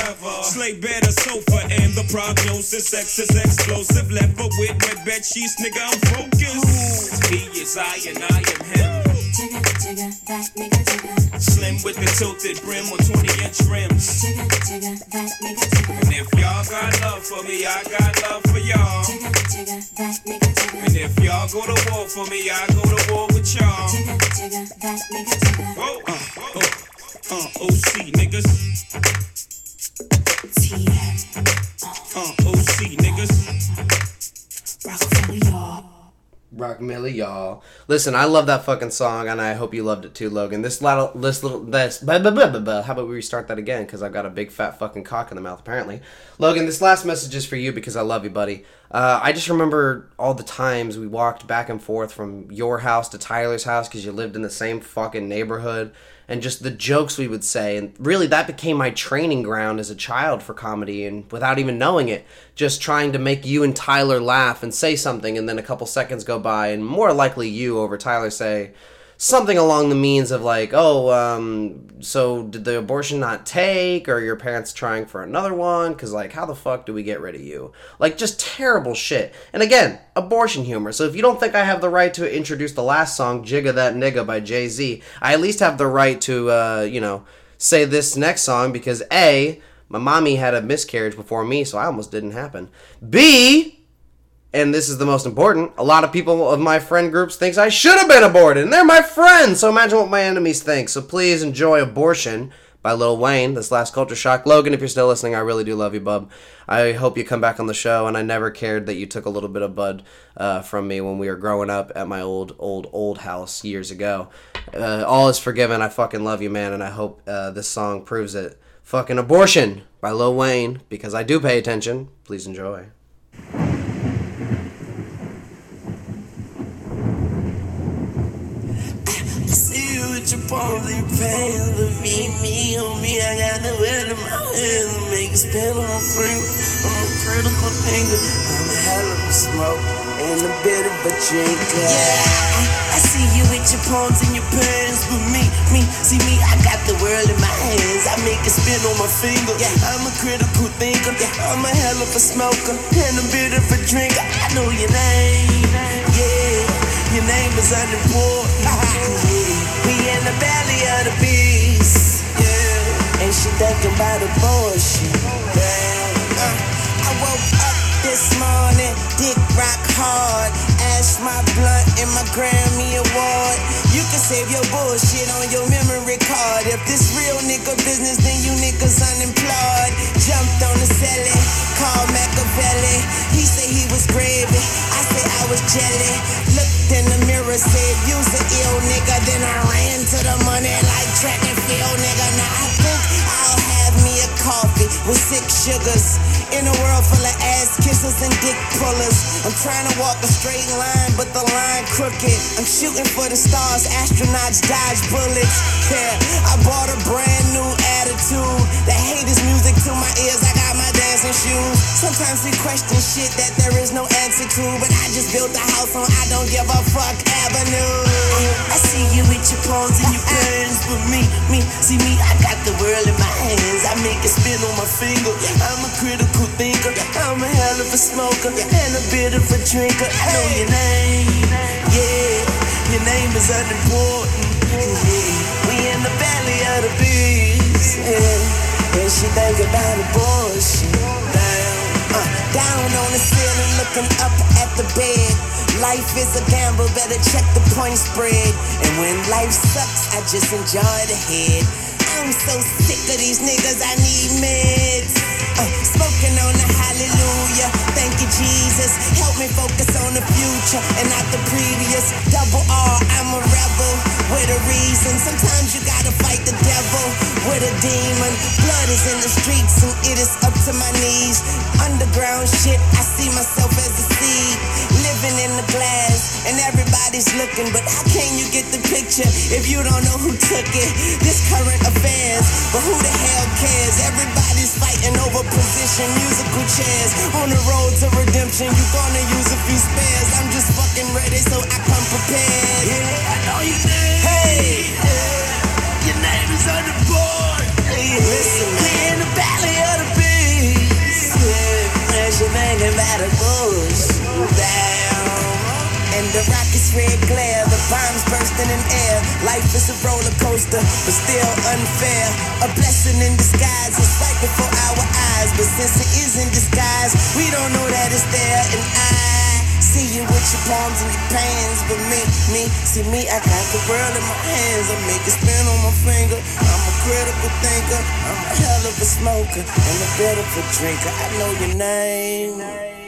S10: Slay bed or sofa, and the prognosis, sex is explosive. Left foot with wet bed sheets, nigga, I'm focused. He is I and I am him. Slim with the tilted brim on 20 inch rims. And if y'all got love for me, I got love for y'all. And if y'all go to war for me, I go to war with y'all. Whoa, uh, uh, uh, OC niggas.
S9: TM.
S10: Uh, OC niggas.
S9: Rockefeller, y'all.
S1: Rock Millie, y'all. Listen, I love that fucking song, and I hope you loved it too, Logan. This little, this little, this. Blah, blah, blah, blah, blah. How about we restart that again? Because I've got a big fat fucking cock in the mouth, apparently. Logan, this last message is for you because I love you, buddy. Uh, I just remember all the times we walked back and forth from your house to Tyler's house because you lived in the same fucking neighborhood, and just the jokes we would say. And really, that became my training ground as a child for comedy, and without even knowing it, just trying to make you and Tyler laugh and say something, and then a couple seconds go by, and more likely you over Tyler say, something along the means of like, oh, um, so did the abortion not take, or your parents trying for another one? Because like, how the fuck do we get rid of you? Like, just terrible shit. And again, abortion humor. So if you don't think I have the right to introduce the last song, "Jigga That Nigga" by Jay Z, I at least have the right to, uh, you know, say this next song because a, my mommy had a miscarriage before me, so I almost didn't happen. B, and this is the most important. A lot of people of my friend groups thinks i should have been aborted and they're my friends. So imagine what my enemies think. So please enjoy abortion by lil wayne this last culture shock. Logan if you're still listening i really do love you bub. I hope you come back on the show and i never cared that you took a little bit of bud uh, from me when we were growing up at my old old old house years ago. Uh, all is forgiven. I fucking love you man and i hope uh, this song proves it. Fucking abortion by lil wayne because i do pay attention. Please enjoy
S6: See you with your palsy pants, but me, me, on me, I got the wet in my hands. Make it spin on my finger. I'm a critical thinker. I'm a hell of a smoke and a bit of a drinker. Yeah, I see you with your palms in your pants, but me, me, see me, I got the world in my hands. I make it spin on my finger. Yeah, I'm a critical thinker. Yeah, I'm a hell of a smoker and a bit of a drinker. I know your name. Yeah, your name is unimportant. In the belly of the beast. Yeah. And she thinking about abortion. Damn. Uh, I woke up this morning, dick rock hard. Ash my blunt and my Grammy award. You can save your bullshit on your memory card. If this real nigga business, then you niggas unemployed. Jumped on the celly, called Machiavelli. He said he was gravy. I said I was jelly. Looked in the mirror, said you's an ill nigga. Then I ran to the money like track and field nigga. Now I think I'll have me a coffee with six sugars. In a world full of ass kissers and dick pullers. I'm trying to walk a straight line, but the line crooked. I'm shooting for the stars, astronauts dodge bullets. Yeah, I bought a brand new attitude. The haters music to my ears, I got my dancing shoes. Sometimes we question shit that there is no answer to, but I just built a house on I don't give a fuck avenue. I see you with your palms and your pants, but me, me, see me, I got the world in my hands. I make it spin on my finger. I'm a critical thinker. I'm a hell of a smoker and a bit of a drinker. I know your name, yeah. Your name is unimportant. We in the belly of the beast, yeah. And she think about abortion. Down, uh, down on the ceiling, looking up at the bed. Life is a gamble, better check the point spread. And when life sucks, I just enjoy the head. I'm so sick of these niggas, I need meds. Uh, smoking on the hallelujah. Thank you, Jesus. Help me focus on the future and not the previous. Double R, I'm a rebel with a reason. Sometimes you gotta fight the devil with a demon. Blood is in the streets and it is up to my knees. Underground shit, I see myself as a seed. Living in the glass, and everybody Everybody's looking, but how can you get the picture if you don't know who took it? This current affairs, but who the hell cares? Everybody's fighting over position, musical chairs. On the road to redemption, you gonna use a few spares. I'm just fucking ready, so I come prepared. Yeah, I know you did. Hey, your name is on the board. Hey, listen, we in the valley of the beast. Yeah, you're thinking about the bush. And the rocket's red glare, the bombs bursting in air. Life is a roller coaster, but still unfair. A blessing in disguise, it's right before our eyes. But since it is in disguise, we don't know that it's there. And I see you with your palms and your pants. But me, me, see me, I got the world in my hands. I make it spin on my finger. I'm a critical thinker, I'm a hell of a smoker and a a drinker. I know your name.